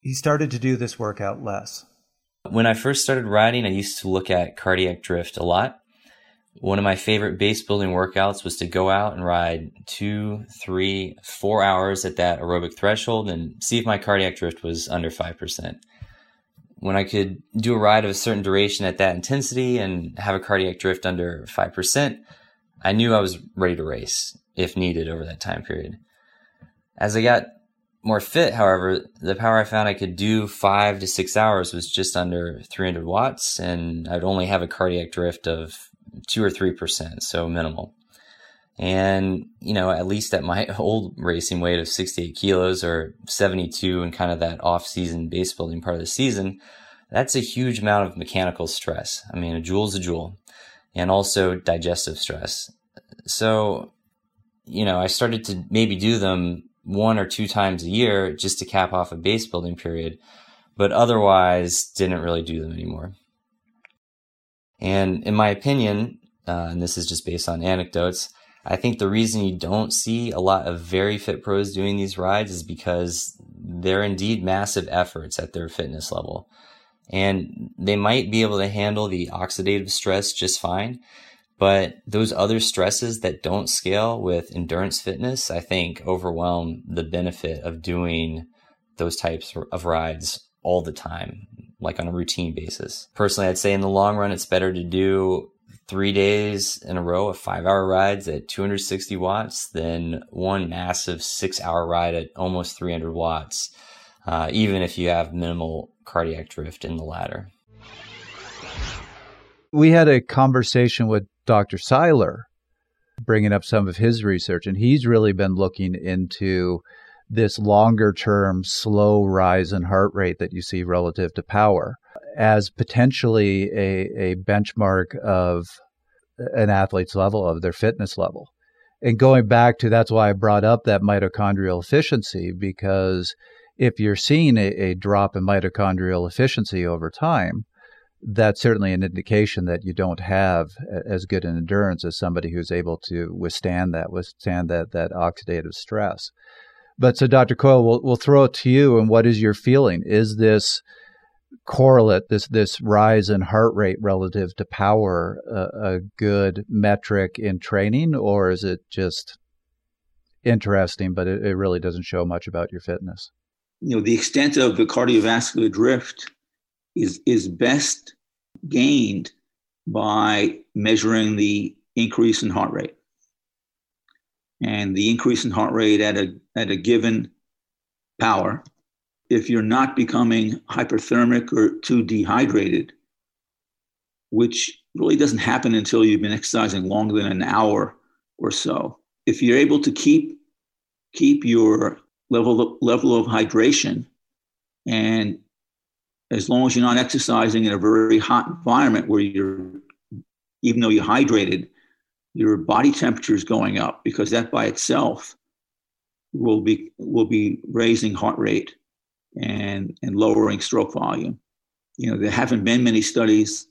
he started to do this workout less. When I first started riding, I used to look at cardiac drift a lot. One of my favorite base building workouts was to go out and ride two, three, four hours at that aerobic threshold and see if my cardiac drift was under 5%. When I could do a ride of a certain duration at that intensity and have a cardiac drift under 5%, I knew I was ready to race if needed over that time period. As I got more fit, however, the power I found I could do five to six hours was just under 300 watts, and I'd only have a cardiac drift of two or three percent, so minimal. And you know, at least at my old racing weight of 68 kilos or 72, and kind of that off-season base building part of the season, that's a huge amount of mechanical stress. I mean, a joule is a joule, and also digestive stress. So, you know, I started to maybe do them one or two times a year just to cap off a base building period, but otherwise didn't really do them anymore. And in my opinion, uh, and this is just based on anecdotes, I think the reason you don't see a lot of very fit pros doing these rides is because they're indeed massive efforts at their fitness level. And they might be able to handle the oxidative stress just fine. But those other stresses that don't scale with endurance fitness, I think overwhelm the benefit of doing those types of rides all the time, like on a routine basis. Personally, I'd say in the long run, it's better to do three days in a row of five hour rides at 260 watts than one massive six hour ride at almost 300 watts, uh, even if you have minimal cardiac drift in the latter. We had a conversation with Dr. Seiler bringing up some of his research, and he's really been looking into this longer term slow rise in heart rate that you see relative to power as potentially a, a benchmark of an athlete's level, of their fitness level. And going back to that's why I brought up that mitochondrial efficiency, because if you're seeing a, a drop in mitochondrial efficiency over time, that's certainly an indication that you don't have as good an endurance as somebody who's able to withstand that, withstand that that oxidative stress. But so, Dr. Coyle, we'll, we'll throw it to you. And what is your feeling? Is this correlate, this this rise in heart rate relative to power, a, a good metric in training, or is it just interesting, but it, it really doesn't show much about your fitness? You know, the extent of the cardiovascular drift is is best gained by measuring the increase in heart rate and the increase in heart rate at a at a given power if you're not becoming hyperthermic or too dehydrated which really doesn't happen until you've been exercising longer than an hour or so if you're able to keep keep your level of, level of hydration and as long as you're not exercising in a very hot environment where you're even though you're hydrated your body temperature is going up because that by itself will be will be raising heart rate and and lowering stroke volume you know there haven't been many studies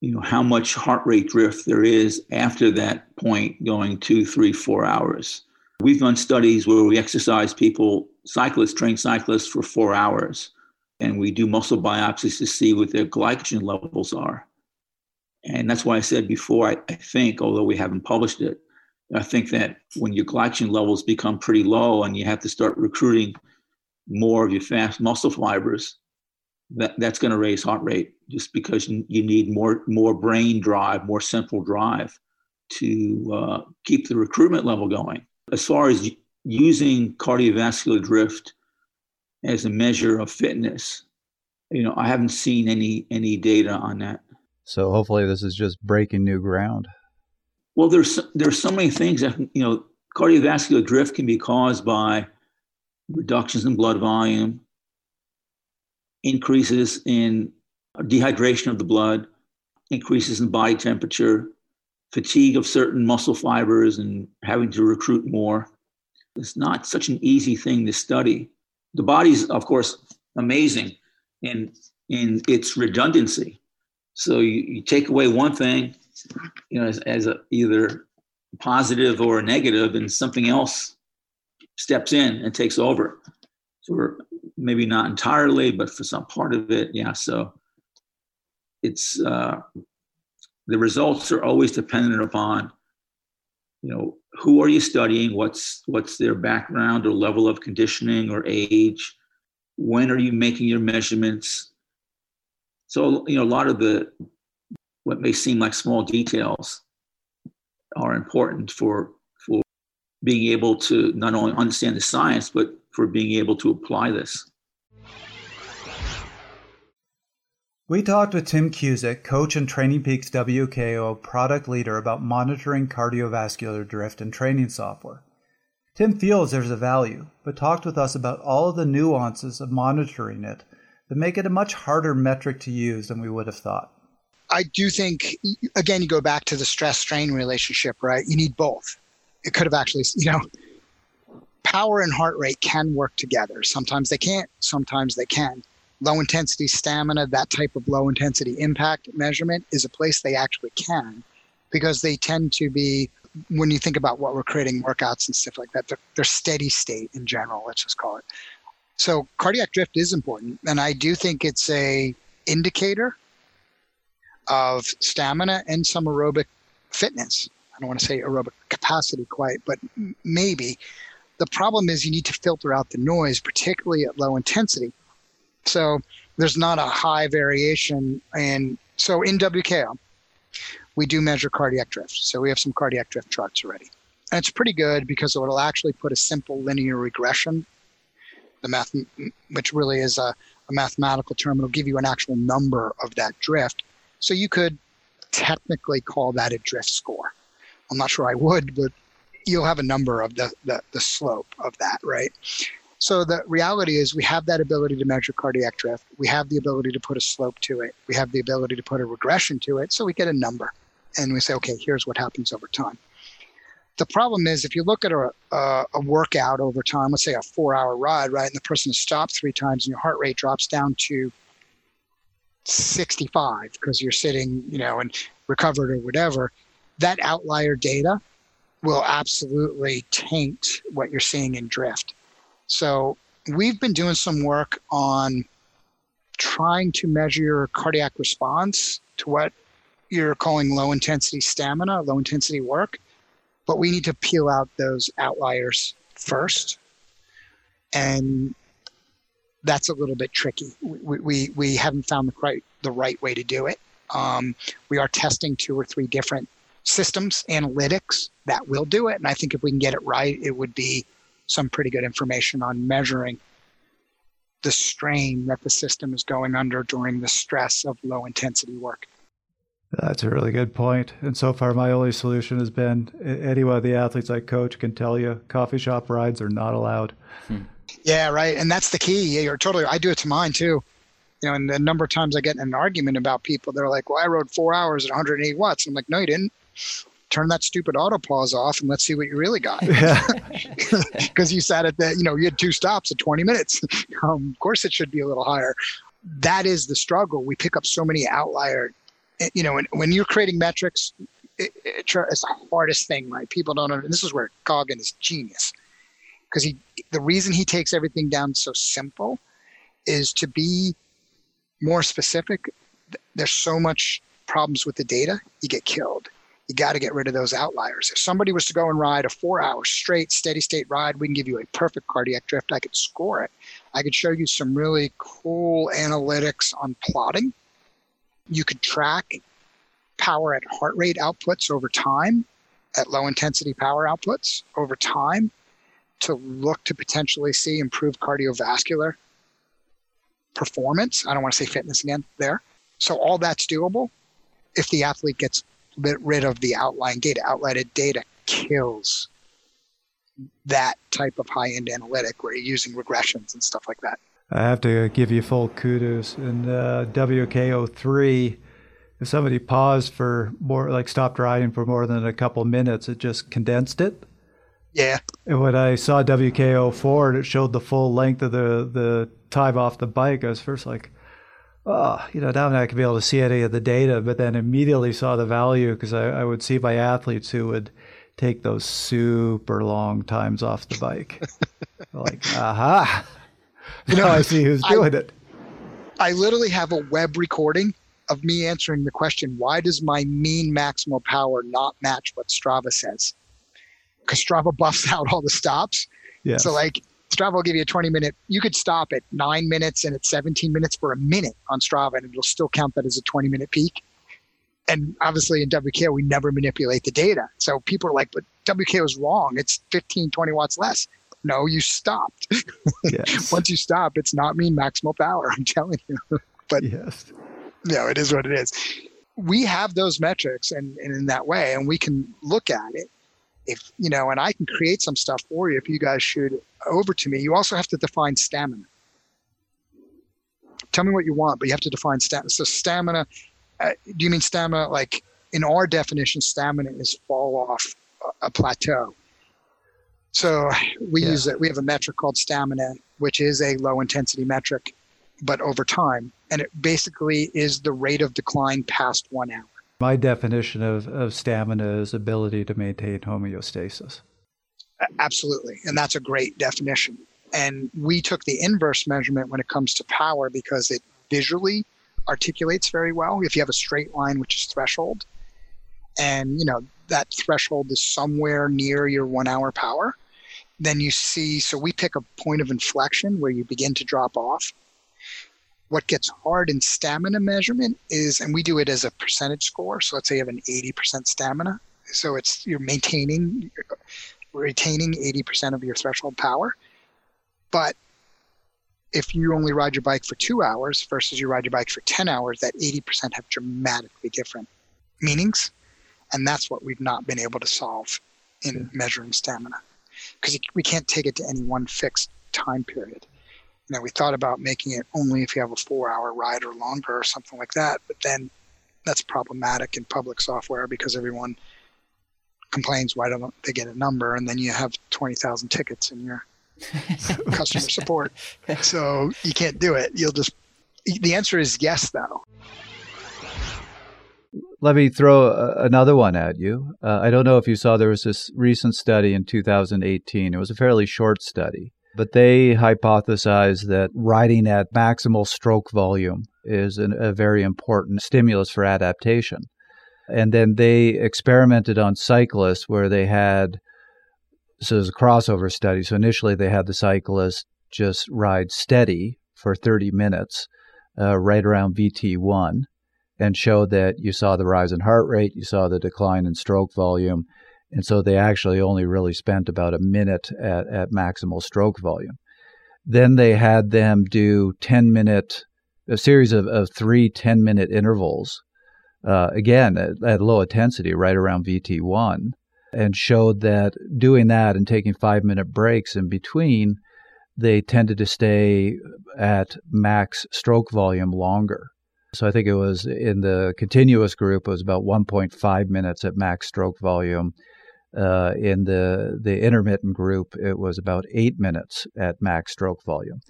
you know how much heart rate drift there is after that point going two three four hours we've done studies where we exercise people cyclists trained cyclists for four hours and we do muscle biopsies to see what their glycogen levels are. And that's why I said before, I, I, think, although we haven't published it, I think that when your glycogen levels become pretty low and you have to start recruiting more of your fast muscle fibers, that, that's going to raise heart rate just because you need more, more brain drive, more central drive to uh, keep the recruitment level going. As far as using cardiovascular drift as a measure of fitness. You know, I haven't seen any any data on that. So hopefully, this is just breaking new ground. Well, there's there's so many things that you know, cardiovascular drift can be caused by reductions in blood volume, increases in dehydration of the blood, increases in body temperature, fatigue of certain muscle fibers, and having to recruit more. It's not such an easy thing to study the body's, of course, amazing in in its redundancy. So you, you take away one thing, you know, as, as a, either positive or a negative, and something else steps in and takes over. So maybe not entirely, but for some part of it, yeah. So it's uh, the results are always dependent upon you know who are you studying what's what's their background or level of conditioning or age when are you making your measurements so you know a lot of the what may seem like small details are important for for being able to not only understand the science but for being able to apply this We talked with Tim Cusick, coach and Training Peaks WKO product leader, about monitoring cardiovascular drift and training software. Tim feels there's a value, but talked with us about all of the nuances of monitoring it that make it a much harder metric to use than we would have thought. I do think, again, you go back to the stress strain relationship, right? You need both. It could have actually, you know, power and heart rate can work together. Sometimes they can't, sometimes they can. Low intensity stamina, that type of low intensity impact measurement is a place they actually can because they tend to be, when you think about what we're creating workouts and stuff like that, they're, they're steady state in general, let's just call it. So cardiac drift is important. And I do think it's a indicator of stamina and some aerobic fitness. I don't want to say aerobic capacity quite, but maybe. The problem is you need to filter out the noise, particularly at low intensity. So there's not a high variation. And so in WKO, we do measure cardiac drift. So we have some cardiac drift charts already. And it's pretty good because it will actually put a simple linear regression, the math, which really is a, a mathematical term. It'll give you an actual number of that drift. So you could technically call that a drift score. I'm not sure I would, but you'll have a number of the, the, the slope of that, right? So the reality is we have that ability to measure cardiac drift. We have the ability to put a slope to it. We have the ability to put a regression to it. So we get a number and we say, okay, here's what happens over time. The problem is if you look at a, a, a workout over time, let's say a four hour ride, right, and the person stops three times and your heart rate drops down to 65 because you're sitting, you know, and recovered or whatever, that outlier data will absolutely taint what you're seeing in drift. So we've been doing some work on trying to measure your cardiac response to what you're calling low intensity stamina, low intensity work, but we need to peel out those outliers first. And that's a little bit tricky. We, we, we haven't found the right, the right way to do it. Um, we are testing two or three different systems, analytics that will do it. And I think if we can get it right, it would be some pretty good information on measuring the strain that the system is going under during the stress of low intensity work. That's a really good point. And so far, my only solution has been any one of the athletes I coach can tell you coffee shop rides are not allowed. Hmm. Yeah, right. And that's the key. Yeah, you're totally. I do it to mine too. You know, and the number of times I get in an argument about people, they're like, "Well, I rode four hours at 108 watts." I'm like, "No, you didn't. Turn that stupid auto pause off, and let's see what you really got." Because you sat at the, you know, you had two stops at 20 minutes. Um, of course, it should be a little higher. That is the struggle. We pick up so many outlier. You know, when, when you're creating metrics, it, it, it's the hardest thing, right? People don't. Understand. This is where Coggan is genius because he the reason he takes everything down so simple is to be more specific there's so much problems with the data you get killed you got to get rid of those outliers if somebody was to go and ride a four hour straight steady state ride we can give you a perfect cardiac drift i could score it i could show you some really cool analytics on plotting you could track power at heart rate outputs over time at low intensity power outputs over time to look to potentially see improved cardiovascular performance. I don't want to say fitness again there. So all that's doable if the athlete gets rid of the outlying data. Outlier data kills that type of high-end analytic where you're using regressions and stuff like that. I have to give you full kudos. In uh, WKO3, if somebody paused for more, like stopped riding for more than a couple minutes, it just condensed it. Yeah. And when I saw WKO4 and it showed the full length of the, the time off the bike, I was first like, oh, you know, now I'm not going to be able to see any of the data, but then immediately saw the value because I, I would see my athletes who would take those super long times off the bike. like, aha. You know, I see who's doing I, it. I literally have a web recording of me answering the question, why does my mean maximal power not match what Strava says? because Strava buffs out all the stops. Yeah. So like Strava will give you a 20 minute, you could stop at nine minutes and it's 17 minutes for a minute on Strava and it'll still count that as a 20 minute peak. And obviously in WK, we never manipulate the data. So people are like, but WK was wrong. It's 15, 20 watts less. No, you stopped. Yes. Once you stop, it's not mean maximal power. I'm telling you. but yes. know, it is what it is. We have those metrics and, and in that way, and we can look at it if you know, and I can create some stuff for you if you guys shoot over to me. You also have to define stamina. Tell me what you want, but you have to define stamina. So stamina Uh, do you mean stamina? Like in our definition, stamina is fall off a plateau. So we yeah. use it. We have a metric called stamina, which is a low intensity metric, but over time, and it basically is the rate of decline past one hour. My definition of, of stamina is ability to maintain homeostasis. Absolutely. And that's a great definition. And we took the inverse measurement when it comes to power because it visually articulates very well. If you have a straight line, which is threshold, and you know that threshold is somewhere near your one hour power, then you see. So we pick a point of inflection where you begin to drop off. What gets hard in stamina measurement is, and we do it as a percentage score. So let's say you have an 80% stamina. So it's you're maintaining, retaining 80% of your threshold power. But if you only ride your bike for two hours versus you ride your bike for 10 hours, that 80% have dramatically different meanings. And that's what we've not been able to solve in measuring stamina because we can't take it to any one fixed time period. You know, we thought about making it only if you have a four hour ride or longer or something like that, but then that's problematic in public software because everyone complains why don't they get a number and then you have 20,000 tickets in your customer support. So you can't do it. You'll just, the answer is yes, though. Let me throw a, another one at you. Uh, I don't know if you saw there was this recent study in 2018. It was a fairly short study, but they hypothesized that riding at maximal stroke volume is an, a very important stimulus for adaptation. And then they experimented on cyclists where they had so it was a crossover study. So initially they had the cyclist just ride steady for 30 minutes, uh, right around VT1, and showed that you saw the rise in heart rate, you saw the decline in stroke volume. And so they actually only really spent about a minute at, at maximal stroke volume. Then they had them do 10 minute, a series of, of three 10 minute intervals, uh, again at, at low intensity, right around VT1 and showed that doing that and taking five minute breaks in between, they tended to stay at max stroke volume longer. So I think it was in the continuous group, it was about 1.5 minutes at max stroke volume. Uh, in the the intermittent group, it was about eight minutes at max stroke volume.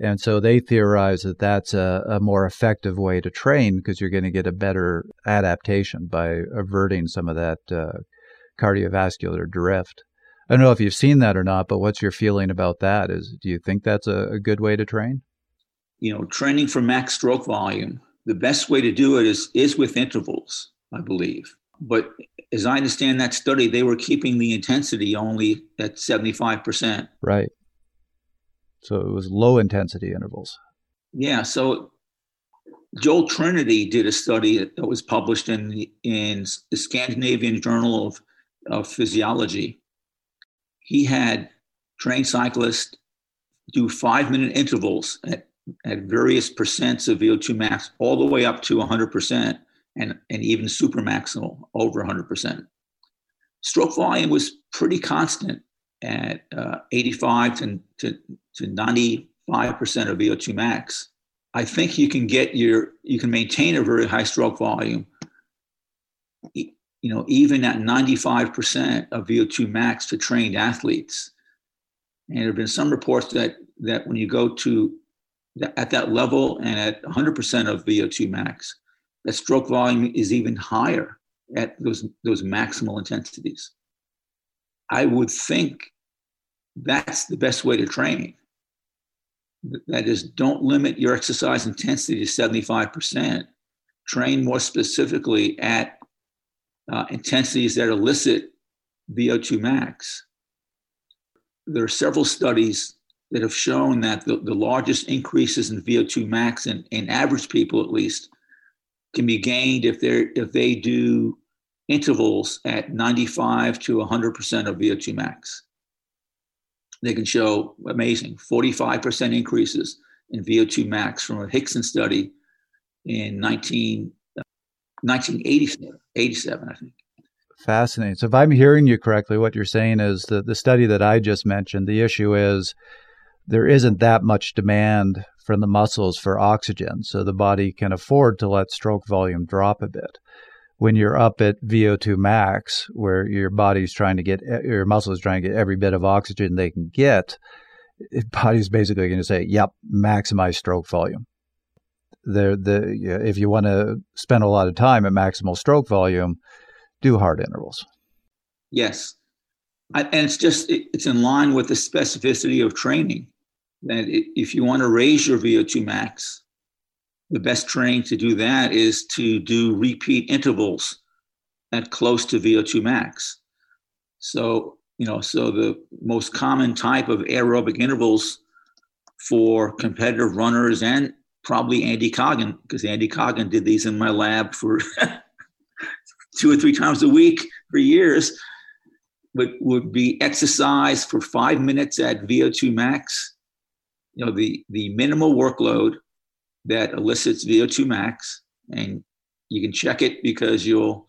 And so they theorize that that's a, a more effective way to train because you're going to get a better adaptation by averting some of that uh, cardiovascular drift. I don't know if you've seen that or not, but what's your feeling about that? Is do you think that's a, a good way to train? You know, training for max stroke volume. The best way to do it is is with intervals, I believe. But as I understand that study, they were keeping the intensity only at seventy five percent. Right. So it was low intensity intervals. Yeah. So Joel Trinity did a study that was published in the, in the Scandinavian Journal of of physiology, he had trained cyclists do five minute intervals at, at various percents of VO2 max, all the way up to 100% and, and even super maximal over 100%. Stroke volume was pretty constant at uh, 85 to, to, to 95% of VO2 max. I think you can get your, you can maintain a very high stroke volume you know, even at 95% of VO2 max for trained athletes. And there have been some reports that that when you go to at that level and at 100% of VO2 max, that stroke volume is even higher at those those maximal intensities. I would think that's the best way to train. That is, don't limit your exercise intensity to 75%. Train more specifically at uh, intensities that elicit VO2 max. There are several studies that have shown that the, the largest increases in VO2 max in, in average people at least can be gained if they if they do intervals at 95 to 100% of VO2 max. They can show amazing 45% increases in VO2 max from a Hickson study in 19, 1987, 87, I think. Fascinating. So, if I'm hearing you correctly, what you're saying is that the study that I just mentioned, the issue is there isn't that much demand from the muscles for oxygen, so the body can afford to let stroke volume drop a bit. When you're up at VO2 max, where your body's trying to get, eh, your muscles trying to get every bit of oxygen they can get, eh, body's basically going to say, "Yep, maximize stroke volume." The the if you want to spend a lot of time at maximal stroke volume, do hard intervals. Yes, I, and it's just it, it's in line with the specificity of training. That if you want to raise your VO2 max, the best training to do that is to do repeat intervals at close to VO2 max. So you know, so the most common type of aerobic intervals for competitive runners and probably Andy Coggan, because Andy Coggan did these in my lab for two or three times a week for years, but would be exercise for five minutes at VO2 max. You know, the, the minimal workload that elicits VO2 max, and you can check it because you'll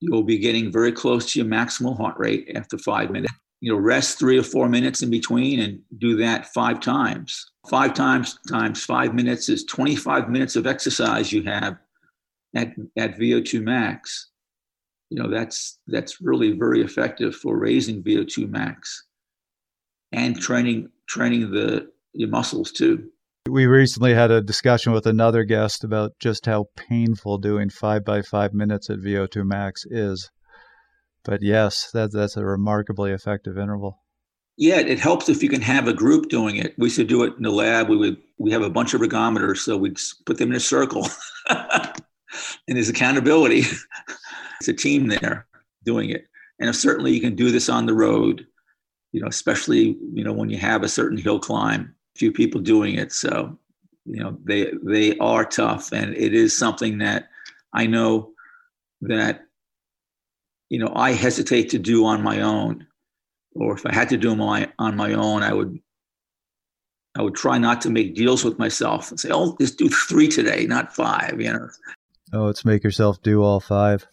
you'll be getting very close to your maximal heart rate after five minutes. You know, rest three or four minutes in between and do that five times. Five times times five minutes is 25 minutes of exercise you have at, at VO2 max. You know, that's that's really very effective for raising VO2 max and training training the your muscles too. We recently had a discussion with another guest about just how painful doing five by five minutes at VO2 max is. But yes, that, that's a remarkably effective interval. Yeah, it helps if you can have a group doing it. We used to do it in the lab. We would we have a bunch of ergometers, so we'd put them in a circle, and there's accountability. it's a team there doing it, and certainly you can do this on the road. You know, especially you know when you have a certain hill climb few people doing it. So, you know, they they are tough, and it is something that I know that you know I hesitate to do on my own, or if I had to do my, on my own, I would I would try not to make deals with myself and say, "Oh, just do three today, not five, You know. Oh, let's make yourself do all five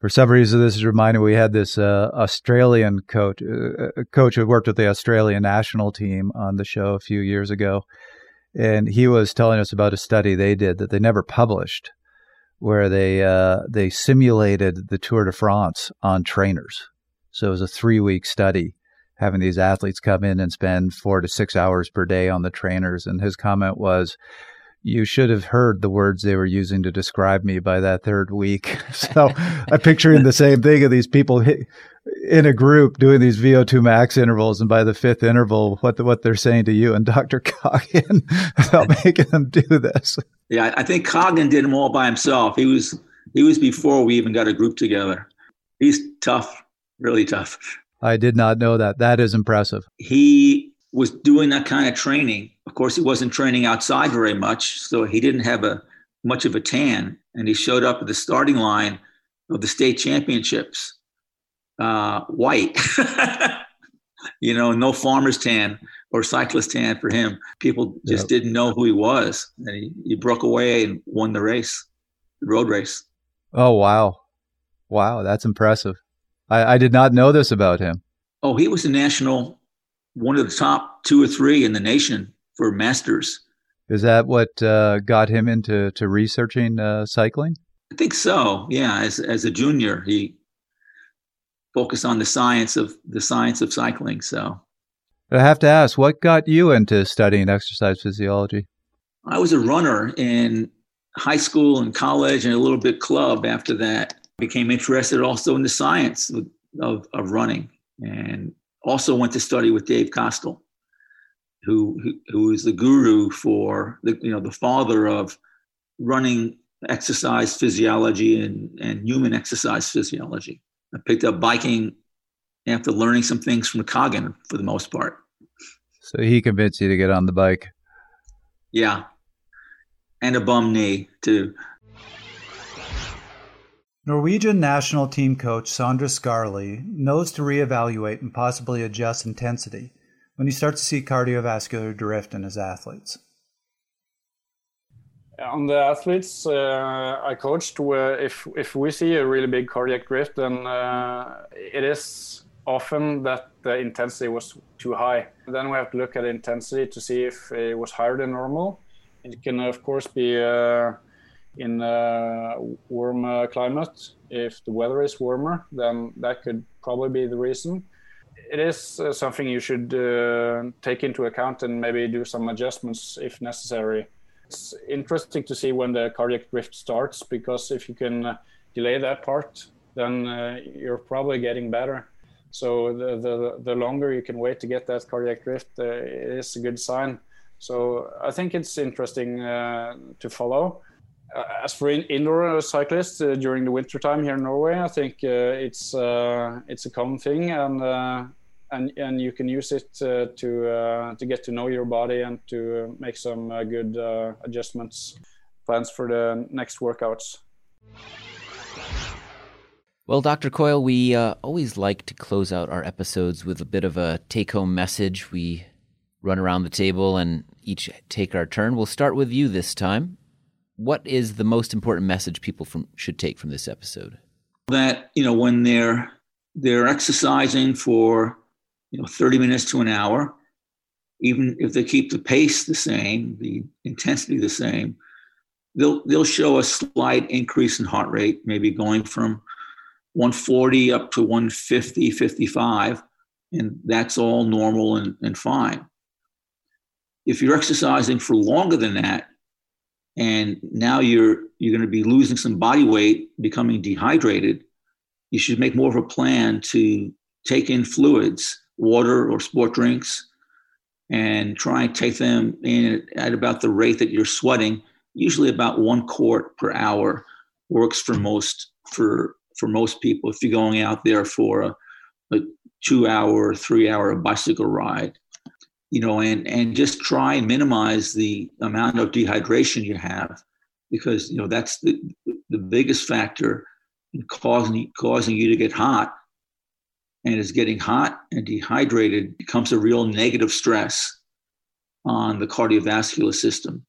for some reason, this is reminding we had this uh, Australian coach, uh, a coach who worked with the Australian national team on the show a few years ago, and he was telling us about a study they did that they never published, where they uh, they simulated the Tour de France on trainers. So it was a three week study, having these athletes come in and spend four to six hours per day on the trainers. And his comment was, you should have heard the words they were using to describe me by that third week. so I'm picturing the same thing of these people in a group doing these VO2 max intervals, and by the fifth interval, what the, what they're saying to you and Dr. Coggan about making them do this. Yeah, I think Coggan did them all by himself. He was he was before we even got a group together. He's tough, really tough. I did not know that. That is impressive. He was doing that kind of training. Of course, he wasn't training outside very much, so he didn't have a much of a tan. And he showed up at the starting line of the state championships, uh, white. you know, no farmer's tan or cyclist tan for him. People just yep. didn't know who he was, and he, he broke away and won the race, the road race. Oh wow, wow, that's impressive. I, I did not know this about him. Oh, he was a national one of the top two or three in the nation for masters. Is that what uh, got him into to researching uh, cycling? I think so. Yeah, as as a junior, he focused on the science of the science of cycling. So, I have to ask, what got you into studying exercise physiology? I was a runner in high school and college, and a little bit club. After that, became interested also in the science of, of, of running, and also went to study with Dave Costill, who, who, who is the guru for the, you know, the father of running exercise physiology and, and human exercise physiology. I picked up biking after learning some things from Coggan for the most part. So he convinced you to get on the bike. Yeah. And a bum knee too. Norwegian national team coach Sondre Skarli knows to reevaluate and possibly adjust intensity when he starts to see cardiovascular drift in his athletes. On the athletes uh, I coached, if if we see a really big cardiac drift, then uh, it is often that the intensity was too high. Then we have to look at intensity to see if it was higher than normal. It can, of course, be uh, in a warm uh, climate. If the weather is warmer, then that could probably be the reason. It is uh, something you should uh, take into account and maybe do some adjustments if necessary. It's interesting to see when the cardiac drift starts because if you can uh, delay that part, then uh, you're probably getting better. So the, the the longer you can wait to get that cardiac drift, uh, is a good sign. So I think it's interesting uh, to follow. Uh, as for in, indoor cyclists uh, during the winter time here in Norway, I think uh, it's uh, it's a common thing, and and and you can use it to to get to know your body and to make some good adjustments, plans for the next workouts. Well, Dr. Coyle, we uh, always like to close out our episodes with a bit of a take home message. We run around the table and each take our turn. We'll start with you this time. What is the most important message people from, should take from this episode? That, you know, when they're they're exercising for, you know, 30 minutes to an hour, even if they keep the pace the same, the intensity the same, they'll they'll show a slight increase in heart rate, maybe going from 140 up to 150, 55, and that's all normal and, and fine. If you're exercising for longer than that, and now you're you're going to be losing some body weight, becoming dehydrated, you should make more of a plan to take in fluids, water or sport drinks, and try and take them in at about the rate that you're sweating. Usually, about one quart per hour works for most for for most people if you're going out there for a, a two hour, three hour bicycle ride, you know, and, and just try and minimize the amount of dehydration you have because, you know, that's the, the biggest factor in causing, causing you to get hot. And is getting hot and dehydrated becomes a real negative stress on the cardiovascular system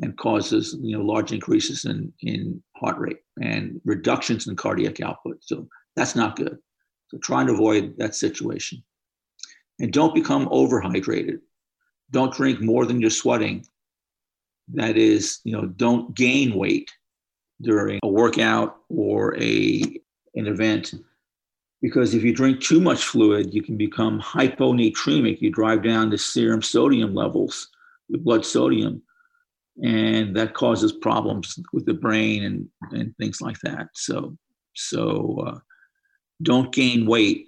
and causes you know large increases in in heart rate and reductions in cardiac output. So that's not good. So try and avoid that situation. And don't become overhydrated. Don't drink more than you're sweating. That is, you know, don't gain weight during a workout or a an event because if you drink too much fluid, you can become hyponatremic. You drive down the serum sodium levels, the blood sodium, and that causes problems with the brain and, and things like that. So, so uh, don't gain weight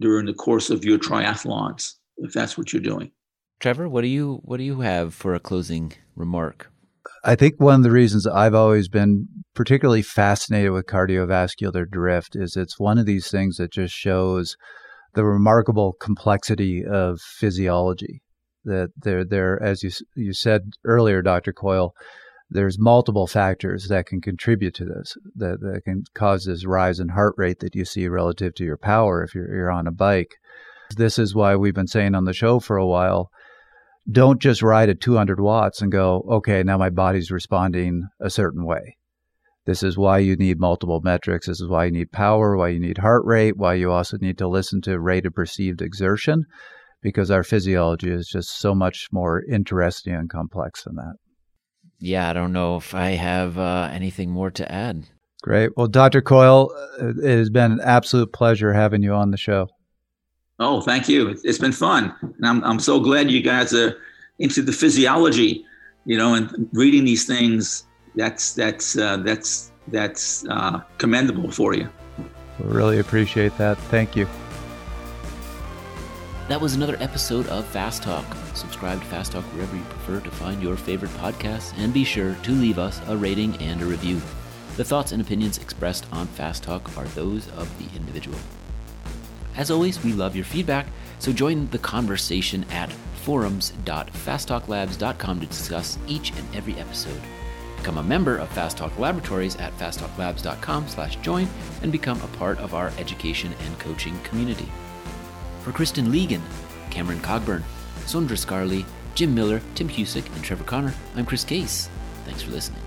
during the course of your triathlons if that's what you're doing. Trevor, what do you what do you have for a closing remark? I think one of the reasons I've always been particularly fascinated with cardiovascular drift is it's one of these things that just shows the remarkable complexity of physiology that there there as you you said earlier Dr. Coyle there's multiple factors that can contribute to this that, that can cause this rise in heart rate that you see relative to your power if you're, you're on a bike. This is why we've been saying on the show for a while don't just ride at 200 watts and go okay now my body's responding a certain way. This is why you need multiple metrics. This is why you need power why you need heart rate why you also need to listen to rate of perceived exertion because our physiology is just so much more interesting and complex than that. Yeah, I don't know if I have uh, anything more to add. Great. Well, Dr. Coyle, uh, it has been an absolute pleasure having you on the show. Oh, thank you. It's been fun. And I'm, I'm so glad you guys are into the physiology, you know, and reading these things. That's, that's, uh, that's, that's uh, commendable for you. We really appreciate that. Thank you. That was another episode of Fast Talk. Subscribe to Fast Talk wherever you prefer to find your favorite podcasts, and be sure to leave us a rating and a review. The thoughts and opinions expressed on Fast Talk are those of the individual. As always, we love your feedback, so join the conversation at forums.fasttalklabs.com to discuss each and every episode. Become a member of Fast Talk Laboratories at fasttalklabs.com slash join and become a part of our education and coaching community. For Kristen Legan, Cameron Cogburn, Sondre Skarli, Jim Miller, Tim Cusick, and Trevor Connor, I'm Chris Case. Thanks for listening.